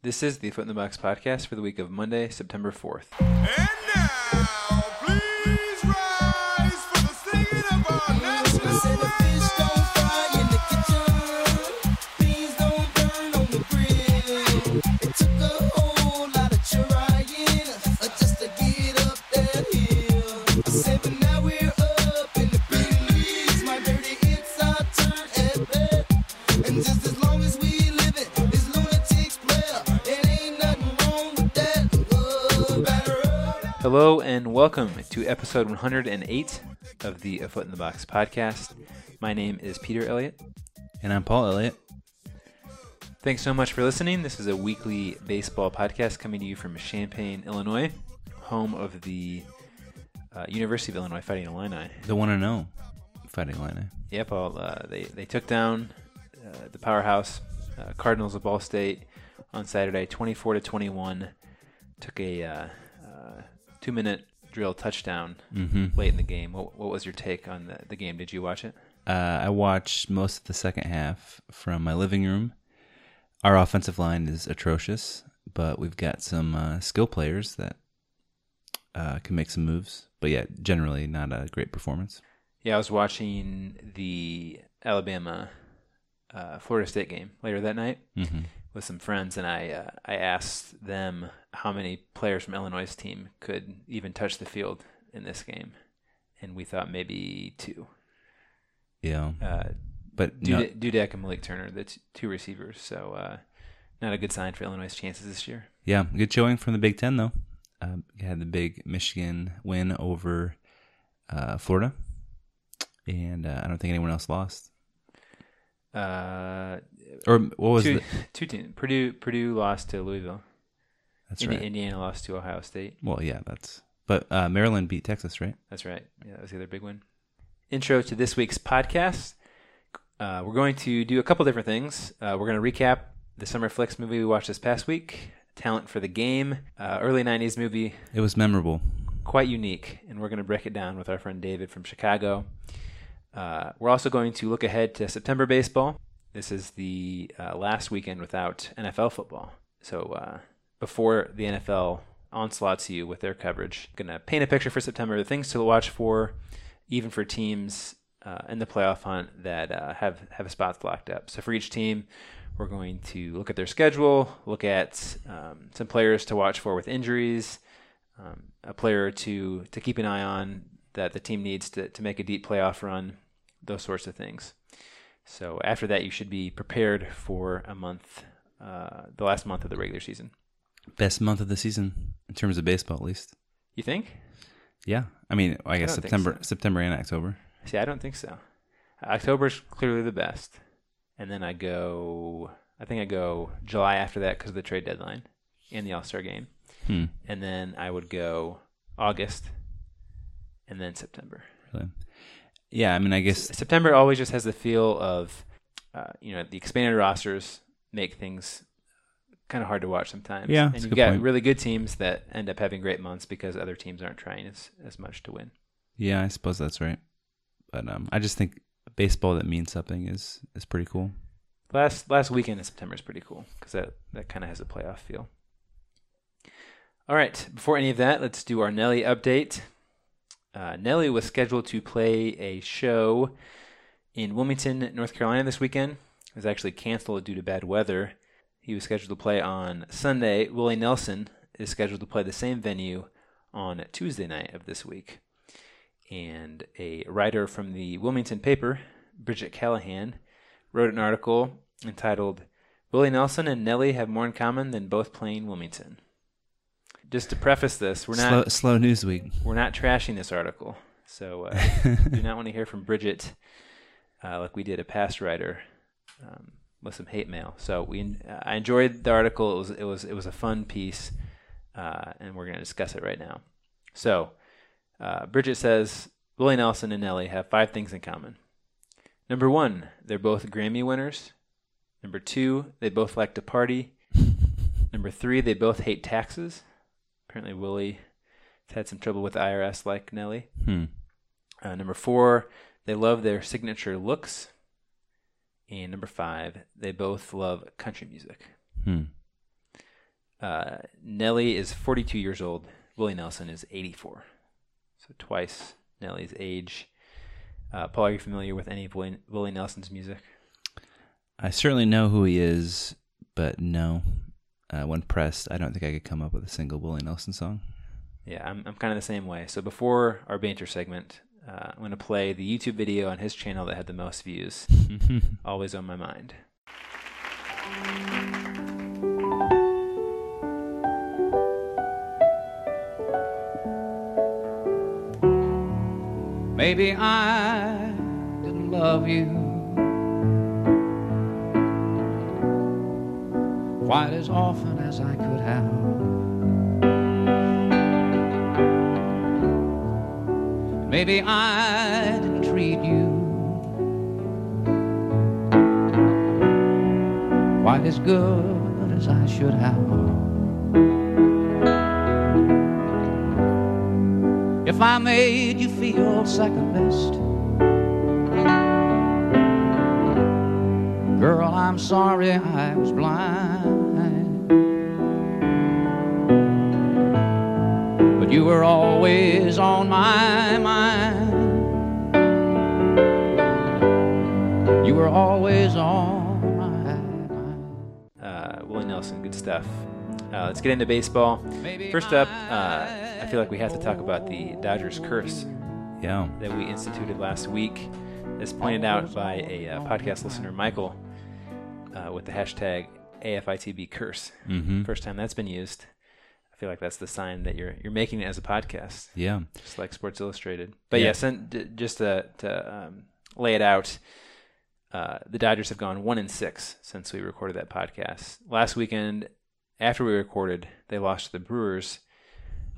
This is the Foot in the Box podcast for the week of Monday, September 4th. And now, please rise for the singing of our national I episode 108 of the A Foot in the Box podcast. My name is Peter Elliott. And I'm Paul Elliott. Thanks so much for listening. This is a weekly baseball podcast coming to you from Champaign, Illinois, home of the uh, University of Illinois Fighting Illini. The one and know Fighting Illini. Yeah, Paul. Uh, they they took down uh, the powerhouse uh, Cardinals of Ball State on Saturday, 24 to 21. Took a uh, uh, two minute drill touchdown Mm-hmm. late in the game. What, what was your take on the, the game? Did you watch it? Uh, I watched most of the second half from my living room. Our offensive line is atrocious, but we've got some uh, skill players that uh, can make some moves. But yeah, generally not a great performance. Yeah, I was watching the Alabama uh, Florida State game later that night Mm-hmm. with some friends, and I uh, I asked them how many players from Illinois' team could even touch the field in this game, and we thought maybe two. Yeah, Uh, but no, Dudek, Dudek and Malik Turner, the t- two receivers. So uh, not a good sign for Illinois' chances this year. yeah, good showing from the Big Ten though. Um, had the big Michigan win over uh, Florida, and uh, I don't think anyone else lost. Uh, Or what was two, the? two teams. Purdue Purdue lost to Louisville. That's Indi- right. Indiana lost to Ohio State. Well, yeah, that's. But uh, Maryland beat Texas, right? That's right. Yeah, that was the other big win. Intro to this week's podcast. Uh, we're going to do a couple different things. Uh, we're going to recap the summer flicks movie we watched this past week, Talent for the Game, uh, early '90s movie, It was memorable. quite unique, and we're going to break it down with our friend David from Chicago. Uh, we're also going to look ahead to September baseball. This is the uh, last weekend without NFL football. So uh, before the NFL onslaughts you with their coverage, going to paint a picture for September, the things to watch for, even for teams uh, in the playoff hunt that uh, have have spots locked up. So for each team, we're going to look at their schedule, look at um, some players to watch for with injuries, um, a player to to keep an eye on that the team needs to, to make a deep playoff run, those sorts of things. So after that, you should be prepared for a month, uh, the last month of the regular season. Best month of the season in terms of baseball, at least. You think? Yeah, I mean, I guess don't September, so. September and October. See, I don't think so. October's clearly the best, and then I go. I think I go July after that because of the trade deadline and the All Star game, Hmm. and then I would go August, and then September. Really. Yeah, I mean, I guess September always just has the feel of, uh, you know, the expanded rosters make things kind of hard to watch sometimes. Yeah, and you've got point. really good teams that end up having great months because other teams aren't trying as as much to win. yeah, I suppose that's right. But um, I just think baseball that means something is is pretty cool. Last last weekend in September is pretty cool because that that kind of has a playoff feel. All right, before any of that, let's do our Nelly update. Uh, Nelly was scheduled to play a show in Wilmington, North Carolina this weekend. It was actually canceled due to bad weather. He was scheduled to play on Sunday. Willie Nelson is scheduled to play the same venue on Tuesday night of this week. And a writer from the Wilmington paper, Bridget Callahan, wrote an article entitled Willie Nelson and Nelly have more in common than both playing Wilmington. Just to preface this, we're slow, not slow news week. we're not trashing this article. So uh, do not want to hear from Bridget uh, like we did a past writer um, with some hate mail. So we I enjoyed the article. It was it was it was a fun piece, uh, and we're going to discuss it right now. So uh, Bridget says Willie Nelson and Nelly have five things in common. Number one, they're both Grammy winners. Number two, they both like to party. Number three, they both hate taxes. Apparently, Willie has had some trouble with the IRS, like Nelly. Hmm. Uh, number four, they love their signature looks. And number five, they both love country music. Hmm. Uh, Nelly is 42 years old. Willie Nelson is 84. So twice Nelly's age. Uh, Paul, are you familiar with any of Willie, Willie Nelson's music? I certainly know who he is, but no. Uh, when pressed, I don't think I could come up with a single Willie Nelson song. Yeah, I'm, I'm kind of the same way. So before our banter segment, uh, I'm going to play the YouTube video on his channel that had the most views. Always on my mind. Maybe I didn't love you quite as often as I could have. Maybe I didn't treat you quite as good as I should have. If I made you feel second best, girl, I'm sorry I was blind. You were always on my mind. You were always on my mind. Uh, Willie Nelson, good stuff. Uh, let's get into baseball. First up, uh, I feel like we have to talk about the Dodgers curse Yeah. that we instituted last week, as pointed out by a uh, podcast listener, Michael, uh, with the hashtag AFITB curse. Mm-hmm. First time that's been used. I feel like that's the sign that you're you're making it as a podcast, Yeah. just like Sports Illustrated. But yeah, Yeah. d- just to, to um, lay it out, uh, the Dodgers have gone one in six since we recorded that podcast. Last weekend, after we recorded, they lost to the Brewers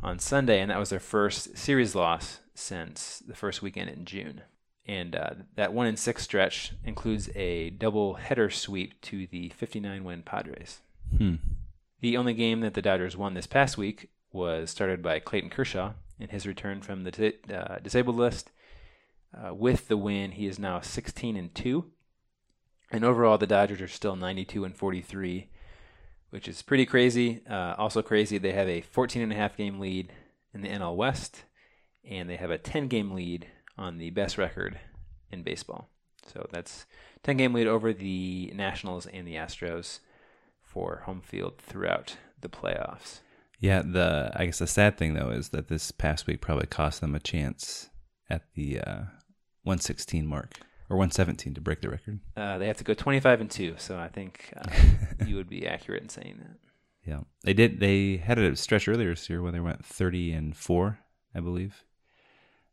on Sunday, and that was their first series loss since the first weekend in June. And uh, that one in six stretch includes a double header sweep to the 59 win Padres. Hmm. The only game that the Dodgers won this past week was started by Clayton Kershaw in his return from the uh, disabled list. Uh, with the win, he is now 16 and two, and overall the Dodgers are still 92 and 43, which is pretty crazy. Uh, also crazy, they have a 14 and a half game lead in the NL West, and they have a 10 game lead on the best record in baseball. So that's 10 game lead over the Nationals and the Astros for home field throughout the playoffs. Yeah. The I guess the sad thing though is that this past week probably cost them a chance at the uh, 116 mark or 117 to break the record. Uh, they have to go 25 and 2, so I think uh, you would be accurate in saying that. Yeah. They did. They had a stretch earlier this year where they went 30 and four, I believe.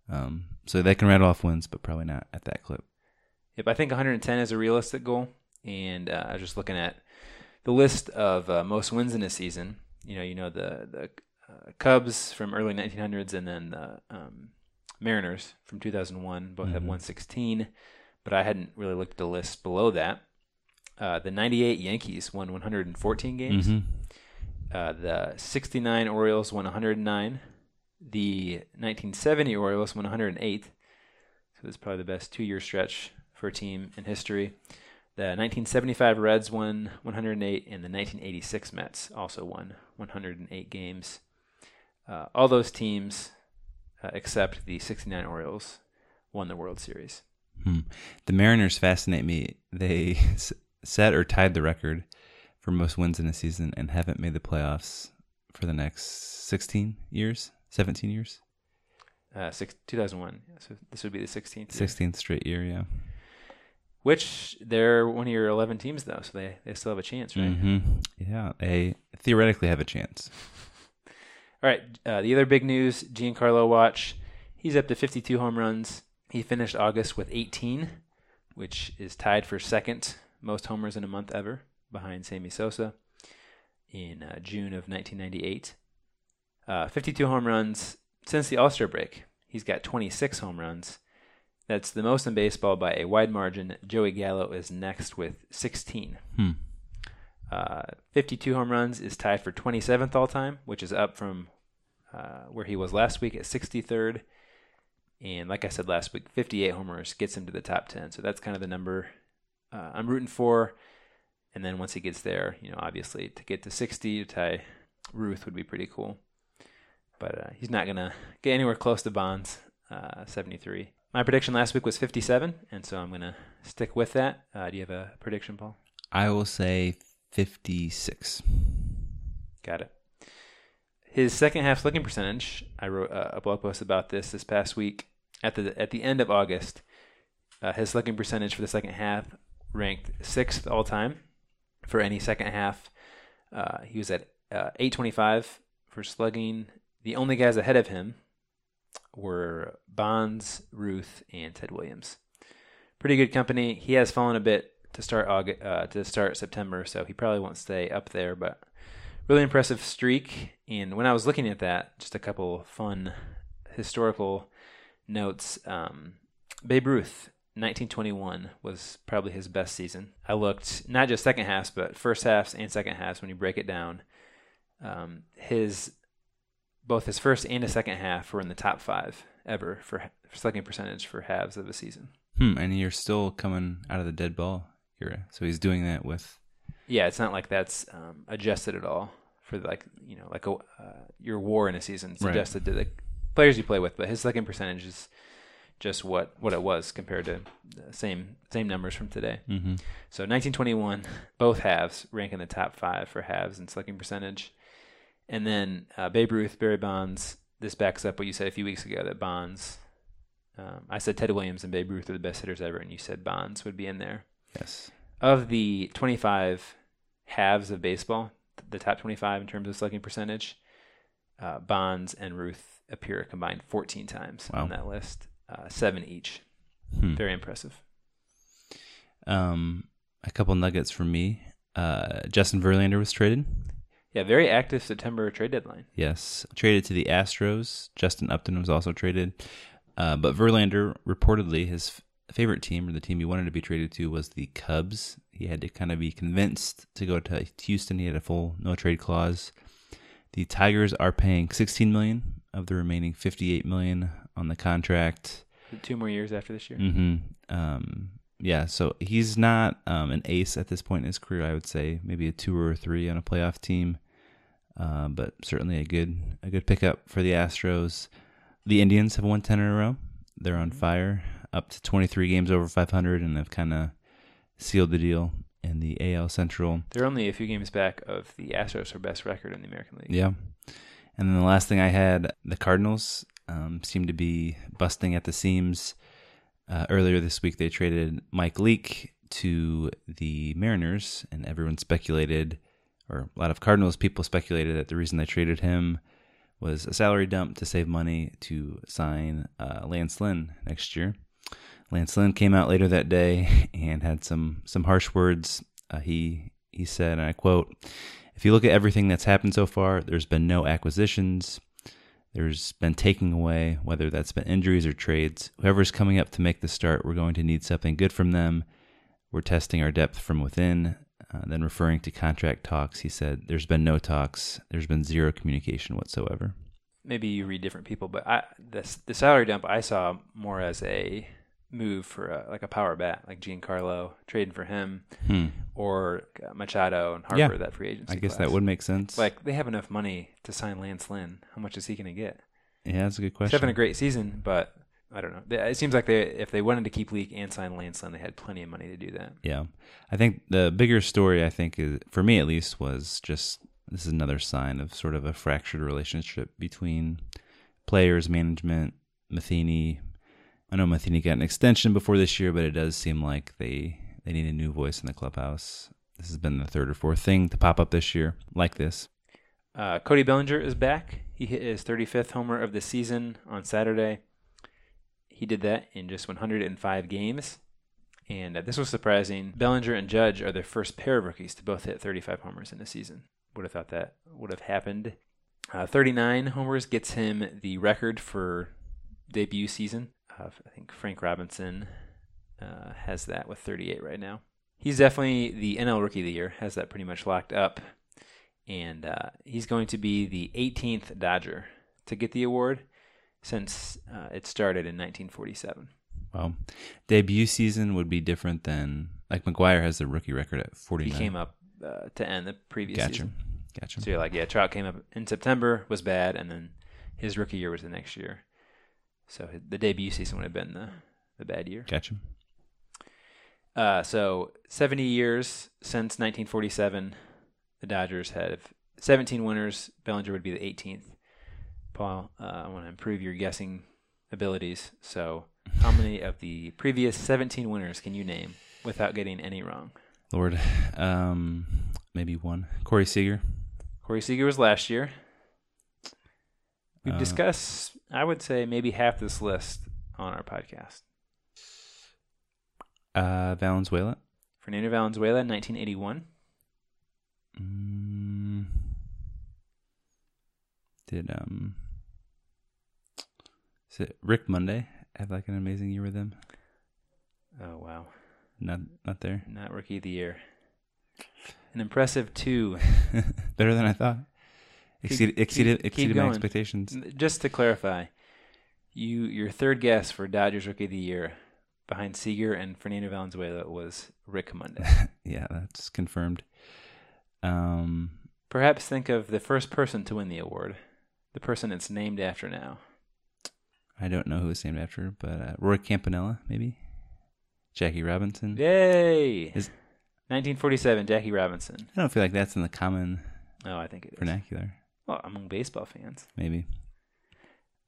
Um, so they can rattle off wins, but probably not at that clip. Yep, I think 110 is a realistic goal, and uh, I was just looking at the list of uh, most wins in a season. You know, you know the the uh, Cubs from early 1900s, and then the um, Mariners from 2001 both have Mhm. 116. But I hadn't really looked at the list below that. Uh, the 98 Yankees won 114 games. Mhm. Uh, the 69 Orioles won 109. The 1970 Orioles won 108. So is probably the best two-year stretch for a team in history. The 1975 Reds won 108, and the 1986 Mets also won 108 games. Uh, all those teams, uh, except the 69 Orioles, won the World Series. Hmm. The Mariners fascinate me. They s- set or tied the record for most wins in a season and haven't made the playoffs for the next 16 years, 17 years, Uh, six, 2001. So this would be the 16th. year. 16th straight year. Yeah. Which they're one of your 11 teams, though, so they, they still have a chance, right? hmm Yeah. They theoretically have a chance. All right. Uh, the other big news Giancarlo Watch. He's up to 52 home runs. He finished August with 18, which is tied for second most homers in a month ever, behind Sammy Sosa in uh, June of 1998. Uh, 52 home runs since the All Star break. He's got 26 home runs. That's the most in baseball by a wide margin. Joey Gallo is next with 16. Hmm. Uh, 52 home runs is tied for 27th all time, which is up from uh, where he was last week at 63rd. And like I said last week, 58 homers gets him to the top 10. So that's kind of the number uh, I'm rooting for. And then once he gets there, you know, obviously to get to 60 to tie Ruth would be pretty cool. But uh, he's not going to get anywhere close to Bonds, uh, 73. My prediction last week was 57, and so I'm going to stick with that. Uh, do you have a prediction, Paul? I will say 56. Got it. His second half slugging percentage. I wrote uh, a blog post about this this past week. At the at the end of August, uh, his slugging percentage for the second half ranked sixth all time for any second half. Uh, he was at uh, 825 for slugging. The only guys ahead of him were Bonds, Ruth, and Ted Williams. Pretty good company. He has fallen a bit to start August, uh, to start September, so he probably won't stay up there. But really impressive streak. And when I was looking at that, just a couple fun historical notes. Um, Babe Ruth, 1921 was probably his best season. I looked not just second halves, but first halves and second halves when you break it down. Um, his both his first and his second half were in the top five ever for, slugging percentage for halves of a season. Hmm, and you're still coming out of the dead ball era. So he's doing that with. Yeah, it's not like that's um, adjusted at all for like you know like a uh, your WAR in a season. It's Right. adjusted to the players you play with, but his slugging percentage is just what what it was compared to the same same numbers from today. Mm-hmm. So 1921, both halves rank in the top five for halves and slugging percentage. And then uh, Babe Ruth, Barry Bonds. This backs up what you said a few weeks ago that Bonds. Um, I said Ted Williams and Babe Ruth are the best hitters ever, and you said Bonds would be in there. Yes. Of the 25 halves of baseball, the top 25 in terms of slugging percentage, uh, Bonds and Ruth appear combined 14 times Wow. on that list, uh, seven each. Hmm. Very impressive. Um, a couple nuggets from me. Uh, Justin Verlander was traded. Yeah, very active September trade deadline. Yes, traded to the Astros. Justin Upton was also traded, uh, but Verlander reportedly his f- favorite team or the team he wanted to be traded to was the Cubs. He had to kind of be convinced to go to Houston. He had a full no trade clause. The Tigers are paying 16 million of the remaining 58 million on the contract. Two more years after this year. hmm Um, yeah, so he's not um, an ace at this point in his career. I would say maybe a two or a three on a playoff team, uh, but certainly a good a good pickup for the Astros. The Indians have won ten in a row. They're on fire, up to twenty three games over five hundred, and have kind of sealed the deal in the AL Central. They're only a few games back of the Astros for best record in the American League. Yeah. And then the last thing I had, the Cardinals um, seem to be busting at the seams. Uh, earlier this week, they traded Mike Leake to the Mariners, and everyone speculated, or a lot of Cardinals people speculated that the reason they traded him was a salary dump to save money to sign uh, Lance Lynn next year. Lance Lynn came out later that day and had some some harsh words. Uh, he he said, and I quote, "If you look at everything that's happened so far, there's been no acquisitions. There's been taking away, whether that's been injuries or trades. Whoever's coming up to make the start, we're going to need something good from them. We're testing our depth from within." Uh, then referring to contract talks, he said, "There's been no talks. There's been zero communication whatsoever." Maybe you read different people, but I the the salary dump I saw more as a move for a, like a power bat, like Giancarlo trading for him, Hmm. or uh, Machado and Harper Yeah. that free agency. I guess class. that would make sense. Like they have enough money to sign Lance Lynn. How much is he going to get? yeah, that's a good He's question. having a great season, but I don't know. It seems like they if they wanted to keep Leake and sign Lance Lynn, they had plenty of money to do that. Yeah. I think the bigger story, I think, is, for me at least, was just this is another sign of sort of a fractured relationship between players, management, Matheny. I know Matheny got an extension before this year, but it does seem like they, they need a new voice in the clubhouse. This has been the third or fourth thing to pop up this year like this. Uh, Cody Bellinger is back. He hit his 35th homer of the season on Saturday. He did that in just 105 games. And uh, this was surprising. Bellinger and Judge are the first pair of rookies to both hit 35 homers in a season. Would have thought that would have happened. Uh, 39 homers gets him the record for debut season. I think Frank Robinson uh, has that with 38 right now. He's definitely the NL Rookie of the Year, has that pretty much locked up and uh, he's going to be the 18th Dodger to get the award since uh, it started in 1947. Well, debut season would be different than like McGwire has the rookie record at He came up uh, to end the previous Gotcha. season. Gotcha. So you're like, yeah, Trout came up in September, was bad, and then his rookie year was the next year. So the debut season would have been the, the bad year. Gotcha. Uh, so 70 years since 1947, the Dodgers have 17 winners. Bellinger would be the 18th. Paul, uh, I want to improve your guessing abilities. So, how many of the previous 17 winners can you name without getting any wrong? Lord, um, maybe one. Corey Seager. Corey Seager was last year. We've Uh, discussed, I would say, maybe half this list on our podcast. Uh, Valenzuela. Fernando Valenzuela, 1981. Mm, did um, is it Rick Monday have like an amazing year with them? Oh, wow. Not not there. Not rookie of the year. An impressive two. Better than I thought. Exceeded keep- exceeded keep exceeded my going. expectations. Just to clarify, you your third guess for Dodgers Rookie of the Year behind Seager and Fernando Valenzuela was Rick Monday. Yeah, that's confirmed. Um, Perhaps think of the first person to win the award, the person it's named after now. I don't know who it's named after, but uh, Roy Campanella, maybe Jackie Robinson. Yay! Is- 1947, Jackie Robinson. I don't feel like that's in the common Oh, I think it is. Well, among baseball fans. Maybe.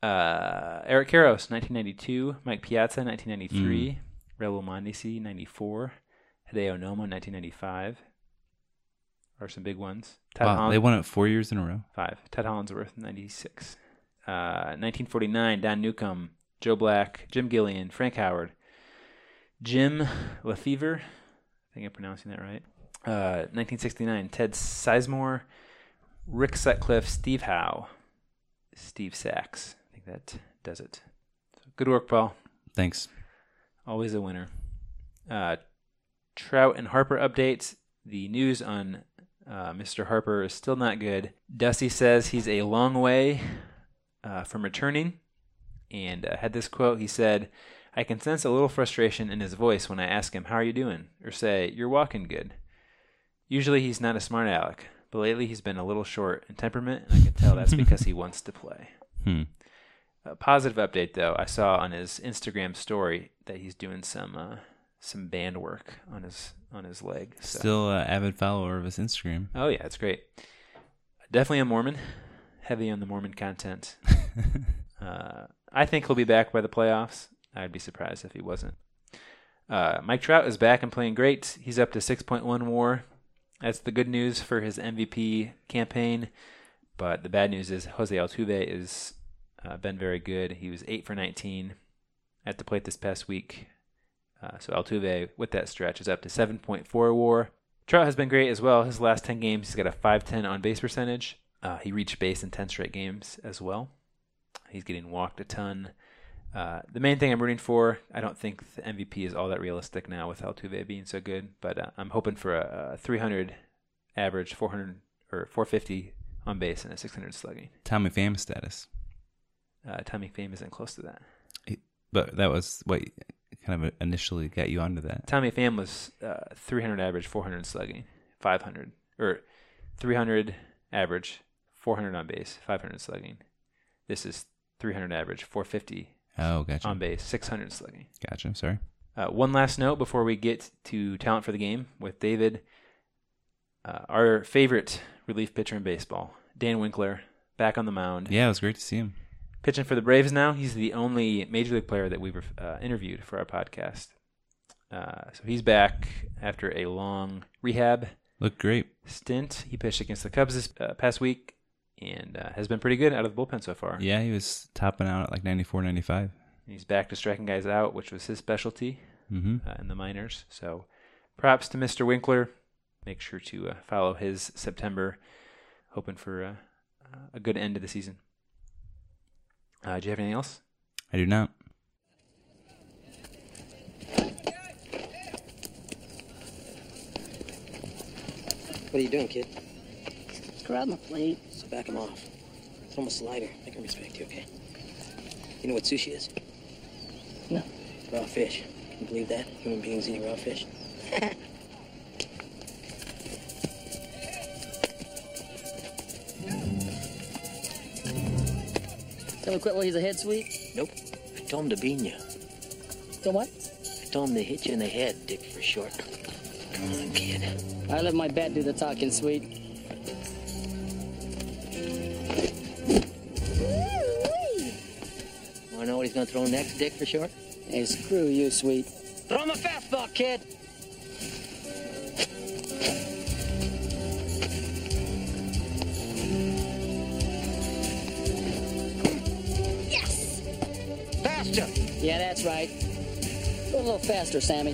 Uh, Eric Karros, 1992. Mike Piazza, 1993. Mm. Raul Mondesi, 94. Hideo Nomo, 1995. Are some big ones. Todd Wow, they won it four years in a row. Five. Ted Hollandsworth, 96. Uh, 1949, Don Newcombe, Joe Black, Jim Gilliam, Frank Howard, Jim Lefebvre. I think I'm pronouncing that right. Uh, 1969, Ted Sizemore, Rick Sutcliffe, Steve Howe, Steve Sax. I think that does it. So good work, Paul. Thanks. Always a winner. Uh, Trout and Harper updates. The news on uh, Mr. Harper is still not good. Dusty says he's a long way uh, from returning and uh, had this quote. He said, I can sense a little frustration in his voice when I ask him, How are you doing? or say, You're walking good. Usually he's not a smart aleck, but lately he's been a little short in temperament, and I can tell that's because he wants to play. Hmm. A positive update though, I saw on his Instagram story that he's doing some uh, some band work on his on his leg. So. Still an avid follower of his Instagram. Oh yeah, it's great. Definitely a Mormon, heavy on the Mormon content. uh, I think he'll be back by the playoffs. I'd be surprised if he wasn't. Uh, Mike Trout is back and playing great. He's up to 6.1 WAR. That's the good news for his MVP campaign. But the bad news is Jose Altuve has uh, been very good. He was eight for 19 at the plate this past week. Uh, so Altuve with that stretch is up to 7.4 WAR. Trout has been great as well. His last 10 games, he's got a 510 on base percentage. Uh, he reached base in 10 straight games as well. He's getting walked a ton. Uh, the main thing I'm rooting for, I don't think the MVP is all that realistic now with Altuve being so good, but uh, I'm hoping for a, a 300 average, 400 or 450 on base, and a 600 slugging. Tommy Pham status. Uh, Tommy Pham isn't close to that. But that was what kind of initially got you onto that. Tommy Pham was uh, 300 average, 400 slugging, 500 or 300 average, 400 on base, 500 slugging. This is 300 average, 450 Oh, gotcha. on base, 600 slugging. Gotcha. Sorry. Uh, one last note before we get to talent for the game with David. Uh, our favorite relief pitcher in baseball, Dan Winkler, back on the mound. Yeah, it was great to see him. Pitching for the Braves now. He's the only major league player that we've uh, interviewed for our podcast. Uh, so he's back after a long rehab Looked great. stint. He pitched against the Cubs this uh, past week and uh, has been pretty good out of the bullpen so far. Yeah, he was topping out at like 94, 95. He's back to striking guys out, which was his specialty. Mm-hmm. uh, in the minors. So props to Mr. Winkler. Make sure to uh, follow his September, hoping for uh, uh, a good end to the season. Uh, do you have anything else? I do not. What are you doing, kid? her the plane. So back him off. It's almost lighter. Make him respect you, okay? You know what sushi is? No. Raw fish. Can you believe that? Human beings eating raw fish? Tell him quit while he's ahead, sweet? Nope. I told him to bean you. Told what? I told him to hit you in the head, Dick, for short. Come on, kid. I let my bat do the talking, sweet. Wanna know what he's gonna throw next, Dick for short? Hey, screw you, sweet. Throw him a fastball, kid. Yes! Faster! Yeah, that's right. Go a little faster, Sammy.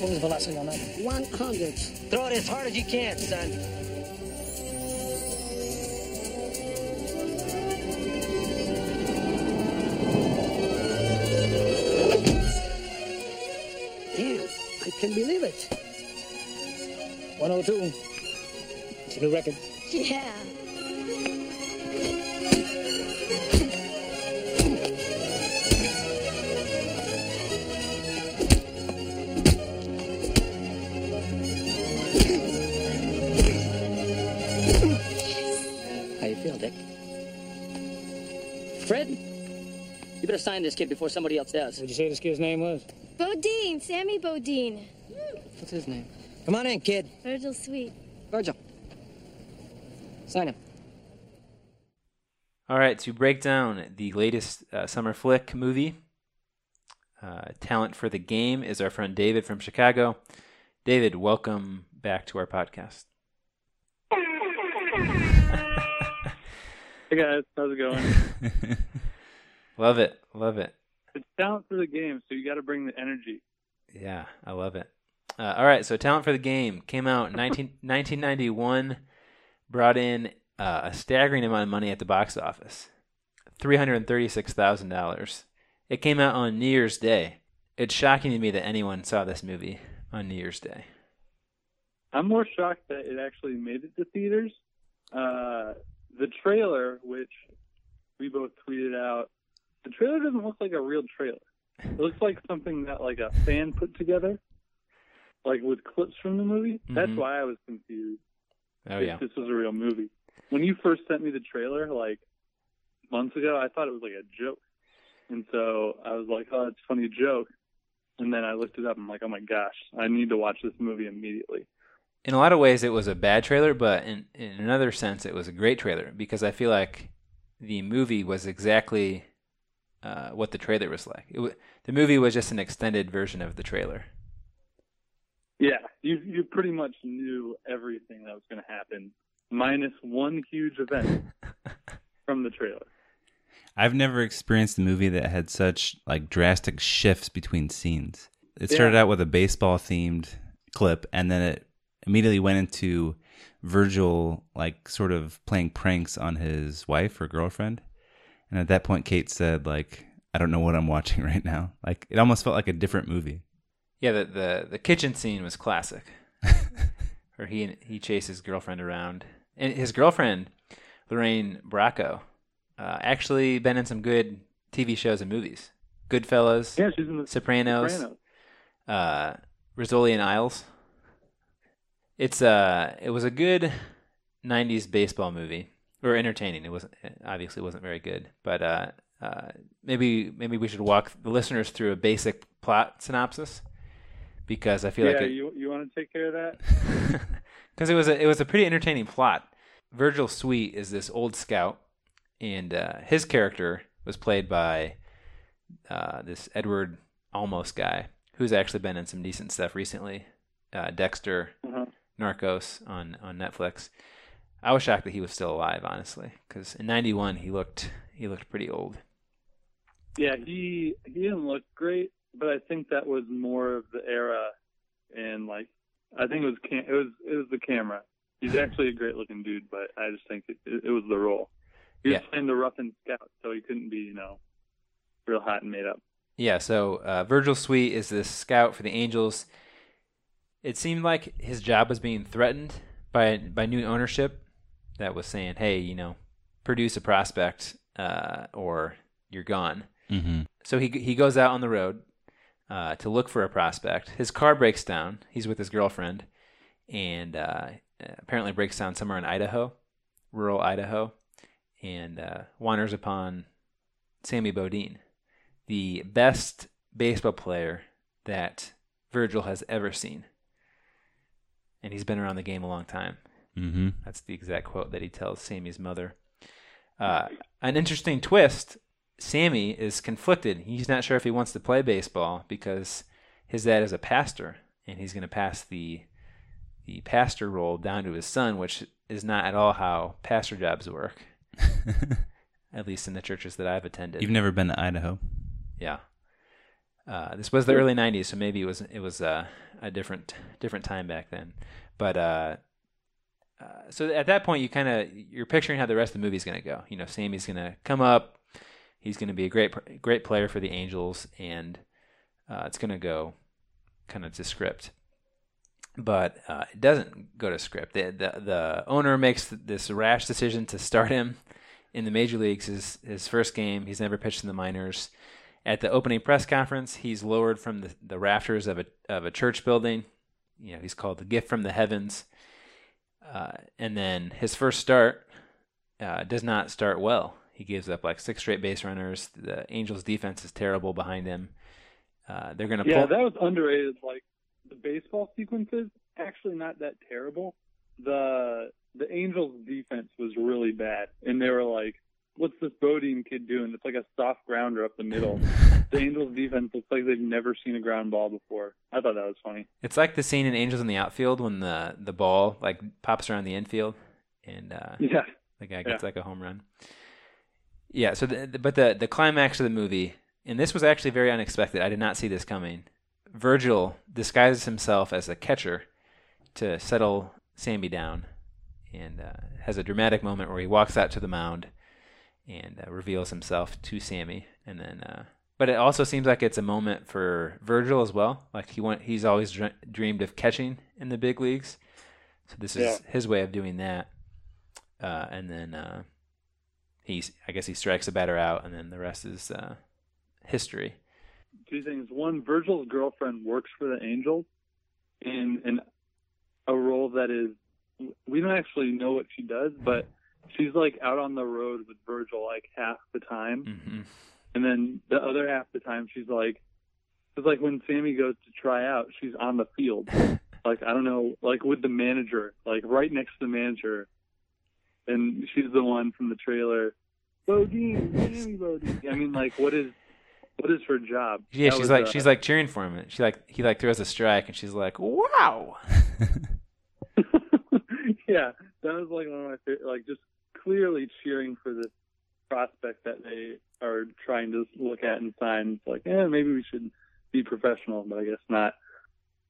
What was the velocity on that? 100. Throw it as hard as you can, son. I can't believe it. 102. It's a new record. Yeah. How you feel, Dick? Fred, you better sign this kid before somebody else does. What'd you say this kid's name was? Bodine, Sammy Bodine. What's his name? Come on in, kid. Virgil Sweet. Virgil. Sign him. All right, to break down the latest uh, summer flick movie, uh, Talent for the Game is our friend David from Chicago. David, welcome back to our podcast. Hey guys, how's it going? Love it, love it. It's talent for the game, so you got to bring the energy. Yeah, I love it. Uh, all right, so Talent for the Game came out in 19, 1991, brought in uh, a staggering amount of money at the box office $336,000. It came out on New Year's Day. It's shocking to me that anyone saw this movie on New Year's Day. I'm more shocked that it actually made it to theaters. Uh, the trailer, which we both tweeted out, the trailer doesn't look like a real trailer. It looks like something that like a fan put together, like with clips from the movie. That's Mhm. why I was confused. Oh, if yeah. this was a real movie. When you first sent me the trailer, like months ago, I thought it was like a joke, and so I was like, "Oh, it's a funny joke." And then I looked it up. and I'm like, "Oh my gosh, I need to watch this movie immediately." in a lot of ways it was a bad trailer, but in in another sense it was a great trailer because I feel like the movie was exactly uh, what the trailer was like. It w- the movie was just an extended version of the trailer. Yeah, you you pretty much knew everything that was going to happen, minus one huge event from the trailer. I've never experienced a movie that had such like drastic shifts between scenes. It Yeah. started out with a baseball themed clip and then it immediately went into Virgil like sort of playing pranks on his wife or girlfriend. And at that point Kate said like I don't know what I'm watching right now. Like it almost felt like a different movie. Yeah, the the, the kitchen scene was classic, where he he chased his girlfriend around, and his girlfriend Lorraine Bracco, uh, actually been in some good TV shows and movies. Goodfellas, Yeah, she's in the Sopranos, Sopranos. uh, Rizzoli and Isles. It's uh, it was a good '90s baseball movie, or entertaining. It wasn't it obviously wasn't very good, but uh, uh, maybe maybe we should walk the listeners through a basic plot synopsis because I feel yeah, like it, you you want to take care of that? because it was a it was a pretty entertaining plot. Virgil Sweet is this old scout, and uh, his character was played by uh, this Edward Olmos guy, who's actually been in some decent stuff recently. Uh, Dexter, Uh-huh. Narcos on on Netflix. I was shocked that he was still alive, honestly, because in '91 he looked he looked pretty old. Yeah, he he didn't look great, but I think that was more of the era, and like I think it was cam- it was it was the camera. He's actually a great looking dude, but I just think it, it, it was the role. He was Yeah. playing the rough and scout, so he couldn't be you know real hot and made up. Yeah, so uh, Virgil Sweet is this scout for the Angels. It seemed like his job was being threatened by by new ownership that was saying, "Hey, you know, produce a prospect, uh, or you're gone." Mm-hmm. So he he goes out on the road uh, to look for a prospect. His car breaks down. He's with his girlfriend, and uh, apparently breaks down somewhere in Idaho. rural Idaho and uh, wanders upon Sammy Bodine, the best baseball player that Virgil has ever seen. And he's been around the game a long time. Mm-hmm. That's the exact quote that he tells Sammy's mother. Uh, an interesting twist Sammy is conflicted. He's not sure if he wants to play baseball because his dad is a pastor and he's going to pass the the pastor role down to his son, which is not at all how pastor jobs work, at least in the churches that I've attended. You've never been to Idaho. Yeah. Uh, this was the early '90s, so maybe it was it was uh, a different different time back then. But uh, uh, so at that point, you kind of you're picturing how the rest of the movie's going to go. You know, Sammy's going to come up. He's going to be a great great player for the Angels, and uh, it's going to go kind of to script. But uh, it doesn't go to script. The, the the owner makes this rash decision to start him in the major leagues. His his first game, he's never pitched in the minors. At the opening press conference, he's lowered from the, the rafters of a of a church building. You know, he's called the gift from the heavens. Uh, and then his first start uh, does not start well. He gives up like six straight base runners. The Angels' defense is terrible behind him. Uh, they're going to Yeah, pull. that was underrated. Like the baseball sequences, actually not that terrible. The the Angels' defense was really bad, and they were like, "What's this Bodine kid doing?" It's like a soft grounder up the middle. the Angels' defense looks like they've never seen a ground ball before. I thought that was funny. It's like the scene in Angels in the Outfield when the the ball like pops around the infield, and uh, Yeah, the guy gets Yeah. like a home run. Yeah. So, the, the- but the the climax of the movie, and this was actually very unexpected. I did not see this coming. Virgil disguises himself as a catcher to settle Sammy down, and uh, has a dramatic moment where he walks out to the mound and uh, reveals himself to Sammy, and then. Uh, but it also seems like it's a moment for Virgil as well. Like he want, he's always dr- dreamed of catching in the big leagues, so this is Yeah. his way of doing that. Uh, and then uh, he's, I guess he strikes a batter out, and then the rest is uh, history. two things. One, Virgil's girlfriend works for the Angels in in a role that is we don't actually know what she does, but she's like out on the road with Virgil like half the time, hmm and then the other half the time she's like, it's like when Sammy goes to try out, she's on the field, like I don't know, like with the manager, like right next to the manager, and she's the one from the trailer. Bodine, Sammy Bodine. I mean, like, what is what is her job? Yeah, That she's was, like uh, she's like cheering for him. She like he like throws a strike, and she's like, "Wow!" yeah, that was like one of my favorite, like just clearly cheering for this prospect that they are trying to look at and sign. It's like, eh, maybe we should be professional, but I guess not.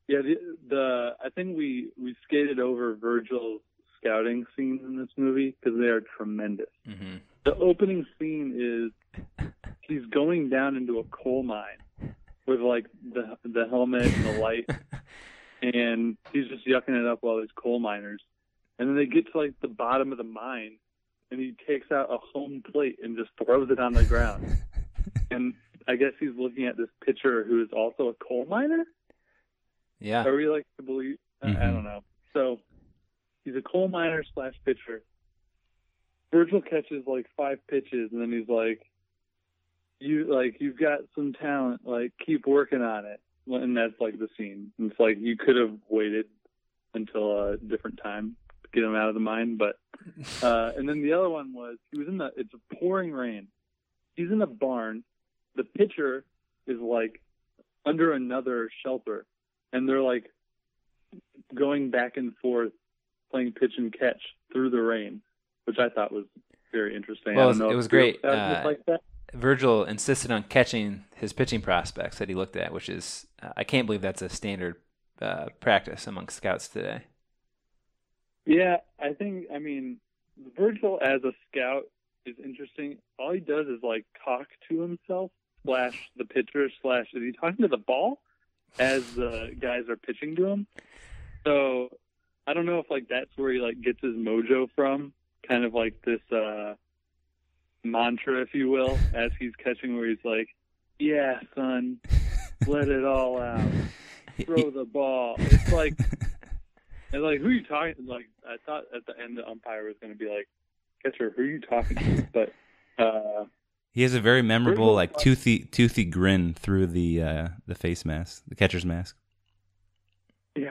Yeah, the, the I think we we skated over Virgil's scouting scenes in this movie because they are tremendous. hmm The opening scene is he's going down into a coal mine with like the the helmet and the light and he's just yucking it up while there's coal miners. And then they get to like the bottom of the mine, and he takes out a home plate and just throws it on the ground. and I guess he's looking at this pitcher who is also a coal miner. Yeah, Are we like to believe? I- I mm-hmm. don't know. So he's a coal miner slash pitcher. Virgil catches like five pitches, and then he's like, "You like you've got some talent. Like keep working on it." And that's like the scene. It's like you could have waited until a different time get him out of the mine, but. Uh, and then the other one was he was in the. It's pouring rain. He's in a barn. The pitcher is like under another shelter, and they're like going back and forth playing pitch and catch through the rain, which I thought was very interesting. Well, I don't it was great. Uh, like that. Virgil insisted on catching his pitching prospects that he looked at, which is uh, I can't believe that's a standard uh, practice among scouts today. Yeah, I think. I mean, Virgil as a scout is interesting. All he does is like talk to himself slash the pitcher slash is he talking to the ball as the guys are pitching to him. So I don't know if like that's where he like gets his mojo from, kind of like this uh mantra, if you will, as he's catching, where he's like, "Yeah, son, let it all out, throw the ball." It's like. And like, who are you talking? Like, I thought at the end the umpire was going to be like, catcher, who are you talking to? But uh, He has a very memorable, like toothy, toothy grin through the uh, the face mask, the catcher's mask. yeah,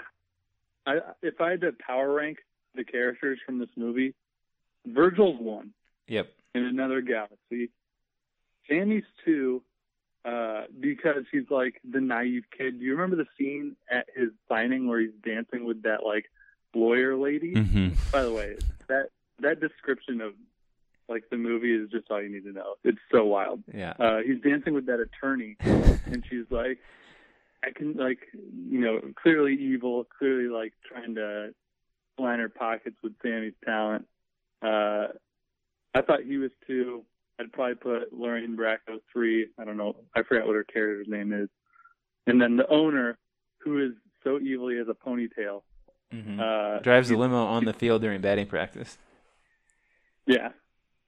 I if I had to power rank the characters from this movie, Virgil's one. Yep. in another galaxy. Sammy's two, uh, because he's like the naive kid. Do you remember the scene at his signing where he's dancing with that like lawyer lady? hmm By the way, that that description of like the movie is just all you need to know. It's so wild. Yeah. Uh, he's dancing with that attorney, and she's like, I can like, you know, clearly evil, clearly like trying to line her pockets with Sammy's talent. Uh, I thought he was two. I'd probably put Lorraine Bracco three. I don't know. I forgot what her character's name is. And then the owner, who is so evil he has a ponytail. hmm Uh, Drives the he's- limo on the field during batting practice. Yeah.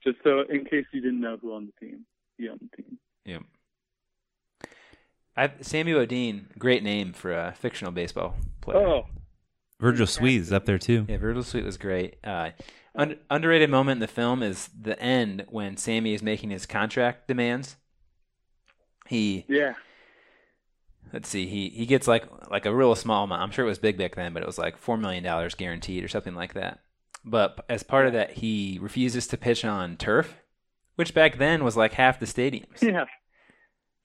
Just so in case you didn't know who on the team, he owned the team. Yep. I, Sammy Bodine, great name for a fictional baseball player. Oh, Virgil Sweet is up there too. Yeah, Virgil Sweet was great. Uh, un- underrated moment in the film is the end when Sammy is making his contract demands. He yeah. let's see, he he gets like like a real small amount. I'm sure it was big back then, but it was like four million dollars guaranteed or something like that. But as part of that, he refuses to pitch on turf, which back then was like half the stadiums. Yeah.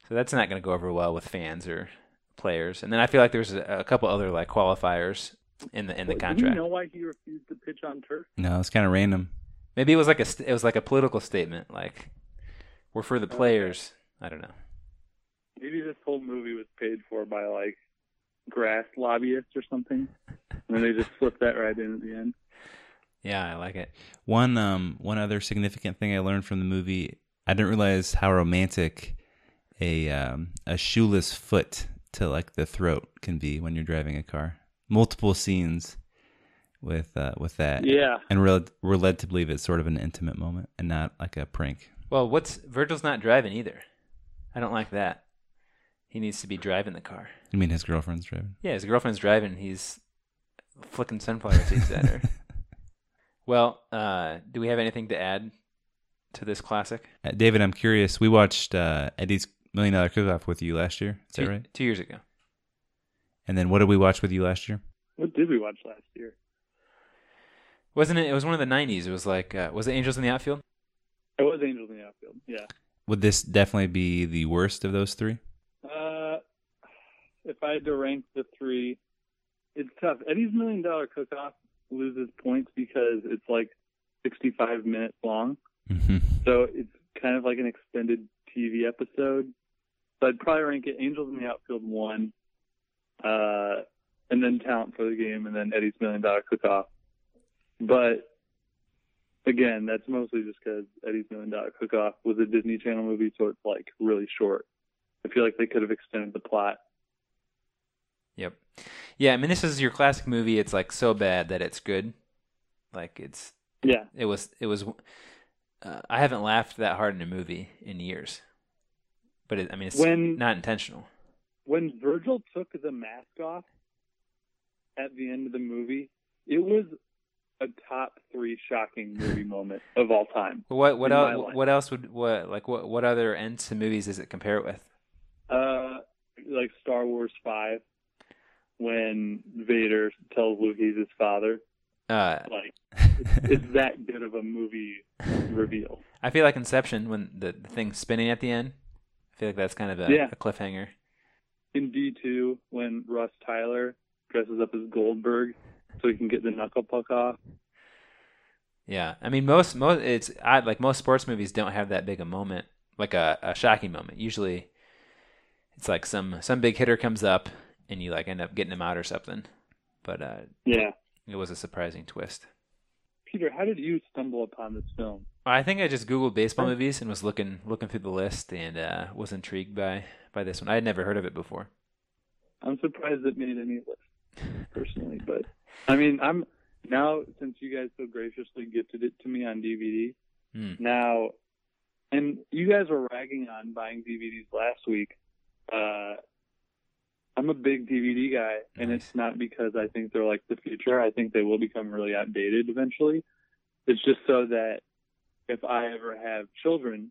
So that's not going to go over well with fans or players. And then I feel like there's a, a couple other like qualifiers in the in the Well, Do contract. you know why he refused to pitch on turf? No, it's kind of random. Maybe it was like a st- it was like a political statement, like we're for the players. I don't know. Maybe this whole movie was paid for by like grass lobbyists or something, and then they just slipped that right in at the end. Yeah, I like it. One um one other significant thing I learned from the movie, I didn't realize how romantic a um a shoeless foot to like the throat can be when you're driving a car. Multiple scenes with uh with that. Yeah. And we're we're led to believe it's sort of an intimate moment and not like a prank. Well, what's Virgil's not driving either. I don't like that. He needs to be driving the car. You mean his girlfriend's driving? Yeah, his girlfriend's driving. He's flicking sunflower seeds at her. Well, uh, do we have anything to add to this classic? Uh, David, I'm curious. We watched uh, Eddie's Million Dollar Cook Off with you last year. Is that right? Two years ago. And then what did we watch with you last year? What did we watch last year? Wasn't it? It was one of the '90s. It was like, uh, was it Angels in the Outfield? It was Angels in the Outfield. Yeah. Would this definitely be the worst of those three? Uh, if I had to rank the three, it's tough. Eddie's Million Dollar Cook Off loses points because it's like 65 minutes long. hmm So it's kind of like an extended TV episode. So I'd probably rank it Angels in the Outfield one, uh, and then Talent for the Game, and then Eddie's Million Dollar Cook Off. But again, that's mostly just because Eddie's Million Dollar Cook Off was a Disney Channel movie, so it's like really short. I feel like they could have extended the plot. Yep. Yeah, I mean, this is your classic movie. It's like so bad that it's good. Like it's Yeah. it was it was. Uh, I haven't laughed that hard in a movie in years. But it, I mean, it's When- not intentional. When Virgil took the mask off at the end of the movie, it was a top three shocking movie moment of all time. What what else? What else would what like what what other ends to movies does it compare it with? Uh, like Star Wars Five, when Vader tells Luke he's his father. Uh, Like, it's that good of a movie reveal. I feel like Inception when the, the thing's spinning at the end. I feel like that's kind of a, Yeah. a cliffhanger. In D two, when Russ Tyler dresses up as Goldberg so he can get the knuckle puck off. Yeah, I mean most most it's odd like most sports movies don't have that big a moment like a, a shocking moment. Usually, it's like some some big hitter comes up and you like end up getting him out or something. But uh, Yeah. it was a surprising twist. Peter, how did you stumble upon this film? I think I just googled baseball movies and was looking looking through the list and uh, was intrigued by by this one. I had never heard of it before. I'm surprised it made any list, personally. But I mean, I'm now since you guys so graciously gifted it to me on DVD. Hmm. Now, and you guys were ragging on buying DVDs last week. Uh, I'm a big DVD guy, and Nice. it's not because I think they're like the future. I think they will become really outdated eventually. It's just so that if I ever have children,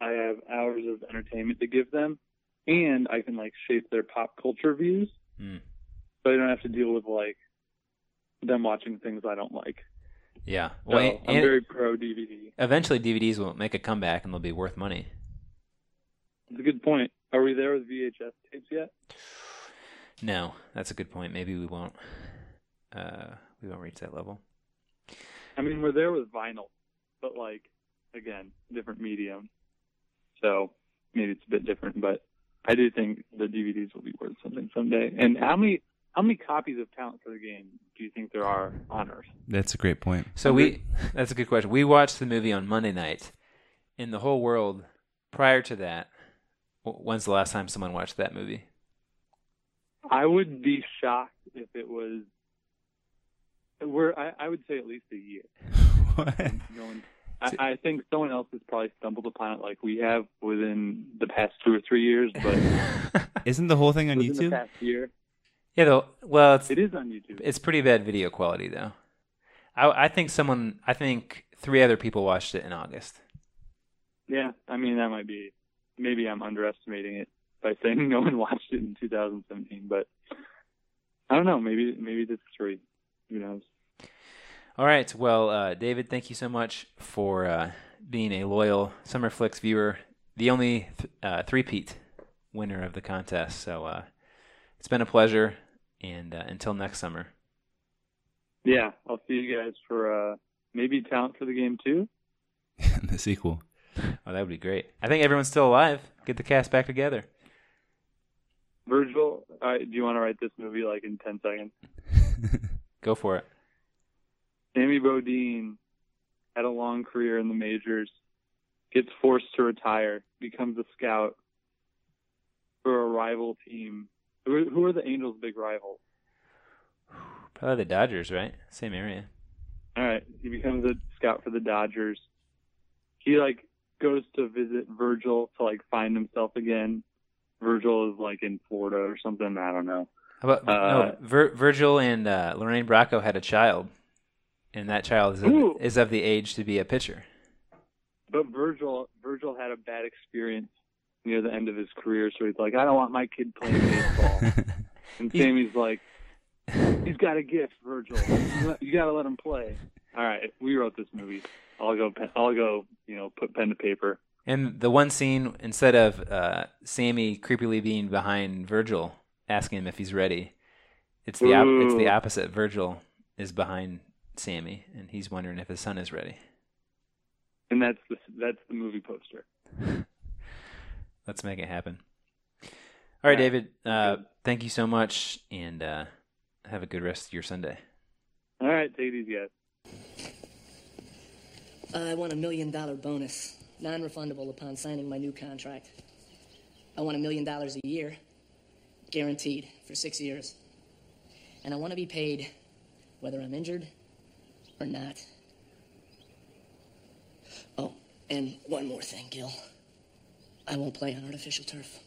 I have hours of entertainment to give them, and I can like shape their pop culture views, Hmm. so I don't have to deal with like them watching things I don't like. Yeah. So Well, I'm very pro DVD. eventually DVDs will make a comeback and they'll be worth money. It's a good point. Are we there with VHS tapes yet? No, that's a good point. Maybe we won't. Uh, we won't reach that level. I mean, we're there with vinyl, but like again, different medium. So maybe it's a bit different, but I do think the DVDs will be worth something someday. And how many how many copies of Talent for the Game do you think there are on Earth? That's a great point. So we that's a good question. We watched the movie on Monday night. In the whole world, prior to that, wh- when's the last time someone watched that movie? I would be shocked if it was. We're, I, I would say at least a year. What? No one, I, I think someone else has probably stumbled upon it like we have within the past two or three years, but Isn't the whole thing on within the YouTube? past year, Yeah, though. Well, it's it is on YouTube. it's pretty bad video quality though. I I think someone I think three other people watched it in August. Yeah, I mean that might be. Maybe I'm underestimating it by saying no one watched it in 2017, but I don't know. Maybe maybe it's three. Who knows? All right. Well, uh, David, thank you so much for uh, being a loyal Summer Flicks viewer, the only th- uh, three-peat winner of the contest. So uh, it's been a pleasure, and uh, until next summer. Yeah, I'll see you guys for uh maybe talent for the game too. the sequel. Oh, that would be great. I think everyone's still alive. Get the cast back together. Virgil, right, do you want to write this movie like in 10 seconds? Go for it. Sammy Bodine had a long career in the majors, gets forced to retire, becomes a scout for a rival team. Who are, who are the Angels' big rivals? Probably the Dodgers, right? Same area. All right, he becomes a scout for the Dodgers. He like goes to visit Virgil to like find himself again. Virgil is like in Florida or something. I don't know. How about Uh, no? Vir- Virgil and uh, Lorraine Bracco had a child, and that child is of, is of the age to be a pitcher. But Virgil Virgil had a bad experience near the end of his career, so he's like, I don't want my kid playing baseball. and Sammy's like, he's got a gift, Virgil. You got to let him play. All right, we wrote this movie. I'll go. I'll go. You know, put pen to paper. And the one scene, instead of uh, Sammy creepily being behind Virgil, asking him if he's ready, it's the op- it's the opposite. Virgil is behind Sammy, and he's wondering if his son is ready. And that's the that's the movie poster. Let's make it happen. All right, David. Uh, thank you so much, and uh, have a good rest of your Sunday. All right, take it easy, guys. Uh, I want a million dollar bonus, non refundable upon signing my new contract. I want a million dollars a year, guaranteed for six years. And I want to be paid whether I'm injured or not. Oh, and one more thing, Gil. I won't play on artificial turf.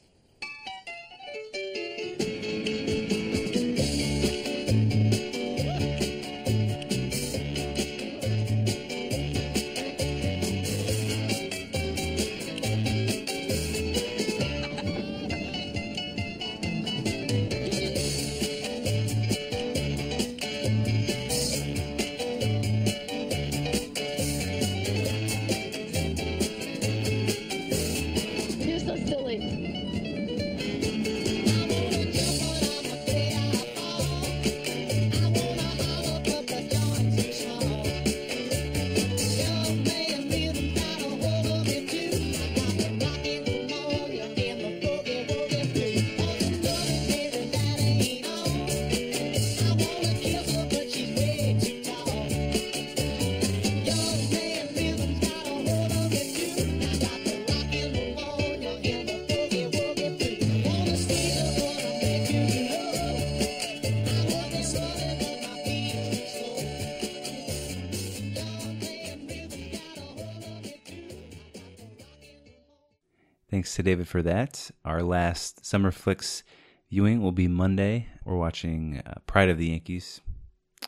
David for that. Our last Summer Flicks viewing will be Monday. We're watching uh, Pride of the Yankees.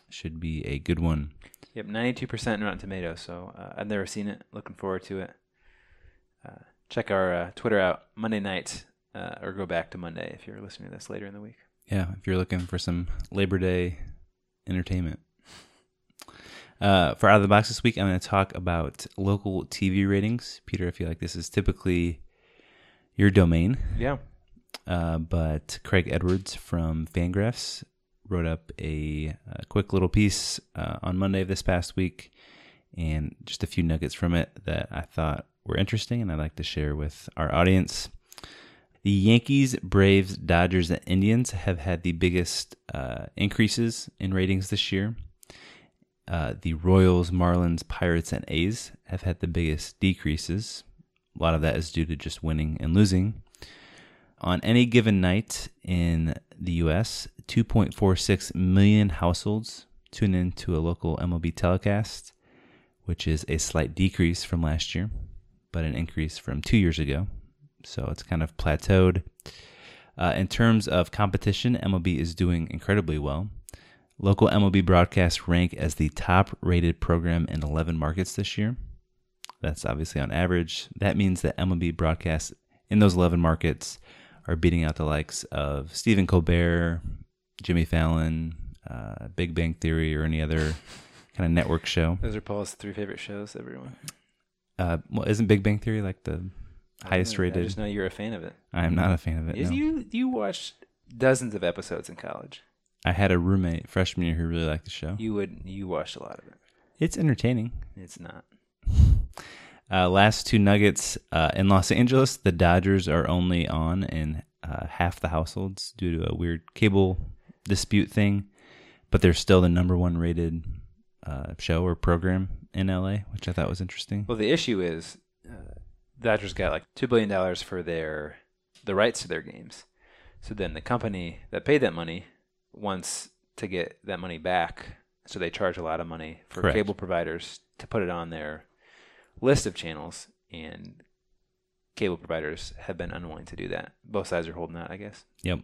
should be a good one. Yep, 92% in Rotten Tomatoes. So uh, I've never seen it. Looking forward to it. Uh, check our uh, Twitter out Monday night, uh, or go back to Monday if you're listening to this later in the week. Yeah, if you're looking for some Labor Day entertainment. Uh, for out of the box this week, I'm going to talk about local TV ratings. Peter, I feel like this is typically your domain, Yeah. uh, but Craig Edwards from Fangraphs wrote up a, a quick little piece uh, on Monday of this past week, and just a few nuggets from it that I thought were interesting, and I'd like to share with our audience. The Yankees, Braves, Dodgers, and Indians have had the biggest uh, increases in ratings this year. Uh, the Royals, Marlins, Pirates, and A's have had the biggest decreases. A lot of that is due to just winning and losing. On any given night in the U.S., 2.46 million households tune in to a local MLB telecast, which is a slight decrease from last year, but an increase from two years ago. So it's kind of plateaued. Uh, in terms of competition, MLB is doing incredibly well. Local MLB broadcasts rank as the top rated program in 11 markets this year. That's obviously on average. That means that MLB broadcasts in those 11 markets are beating out the likes of Stephen Colbert, Jimmy Fallon, uh, Big Bang Theory, or any other kind of network show. Those are Paul's three favorite shows, everyone. Uh, well, isn't Big Bang Theory like the highest I rated? I just know you're a fan of it. I am not a fan of it. Is no. you you watched dozens of episodes in college. I had a roommate freshman year who really liked the show. You would you watched a lot of it. It's entertaining. It's not. Uh, last two nuggets uh, in Los Angeles, the Dodgers are only on in uh, half the households due to a weird cable dispute thing, but they're still the number one rated uh, show or program in LA, which I thought was interesting. Well, the issue is, uh, Dodgers got like two billion dollars for their the rights to their games. So then the company that paid that money wants to get that money back. So they charge a lot of money for Correct. cable providers to put it on their list of channels, and cable providers have been unwilling to do that. Both sides are holding out, I guess. Yep.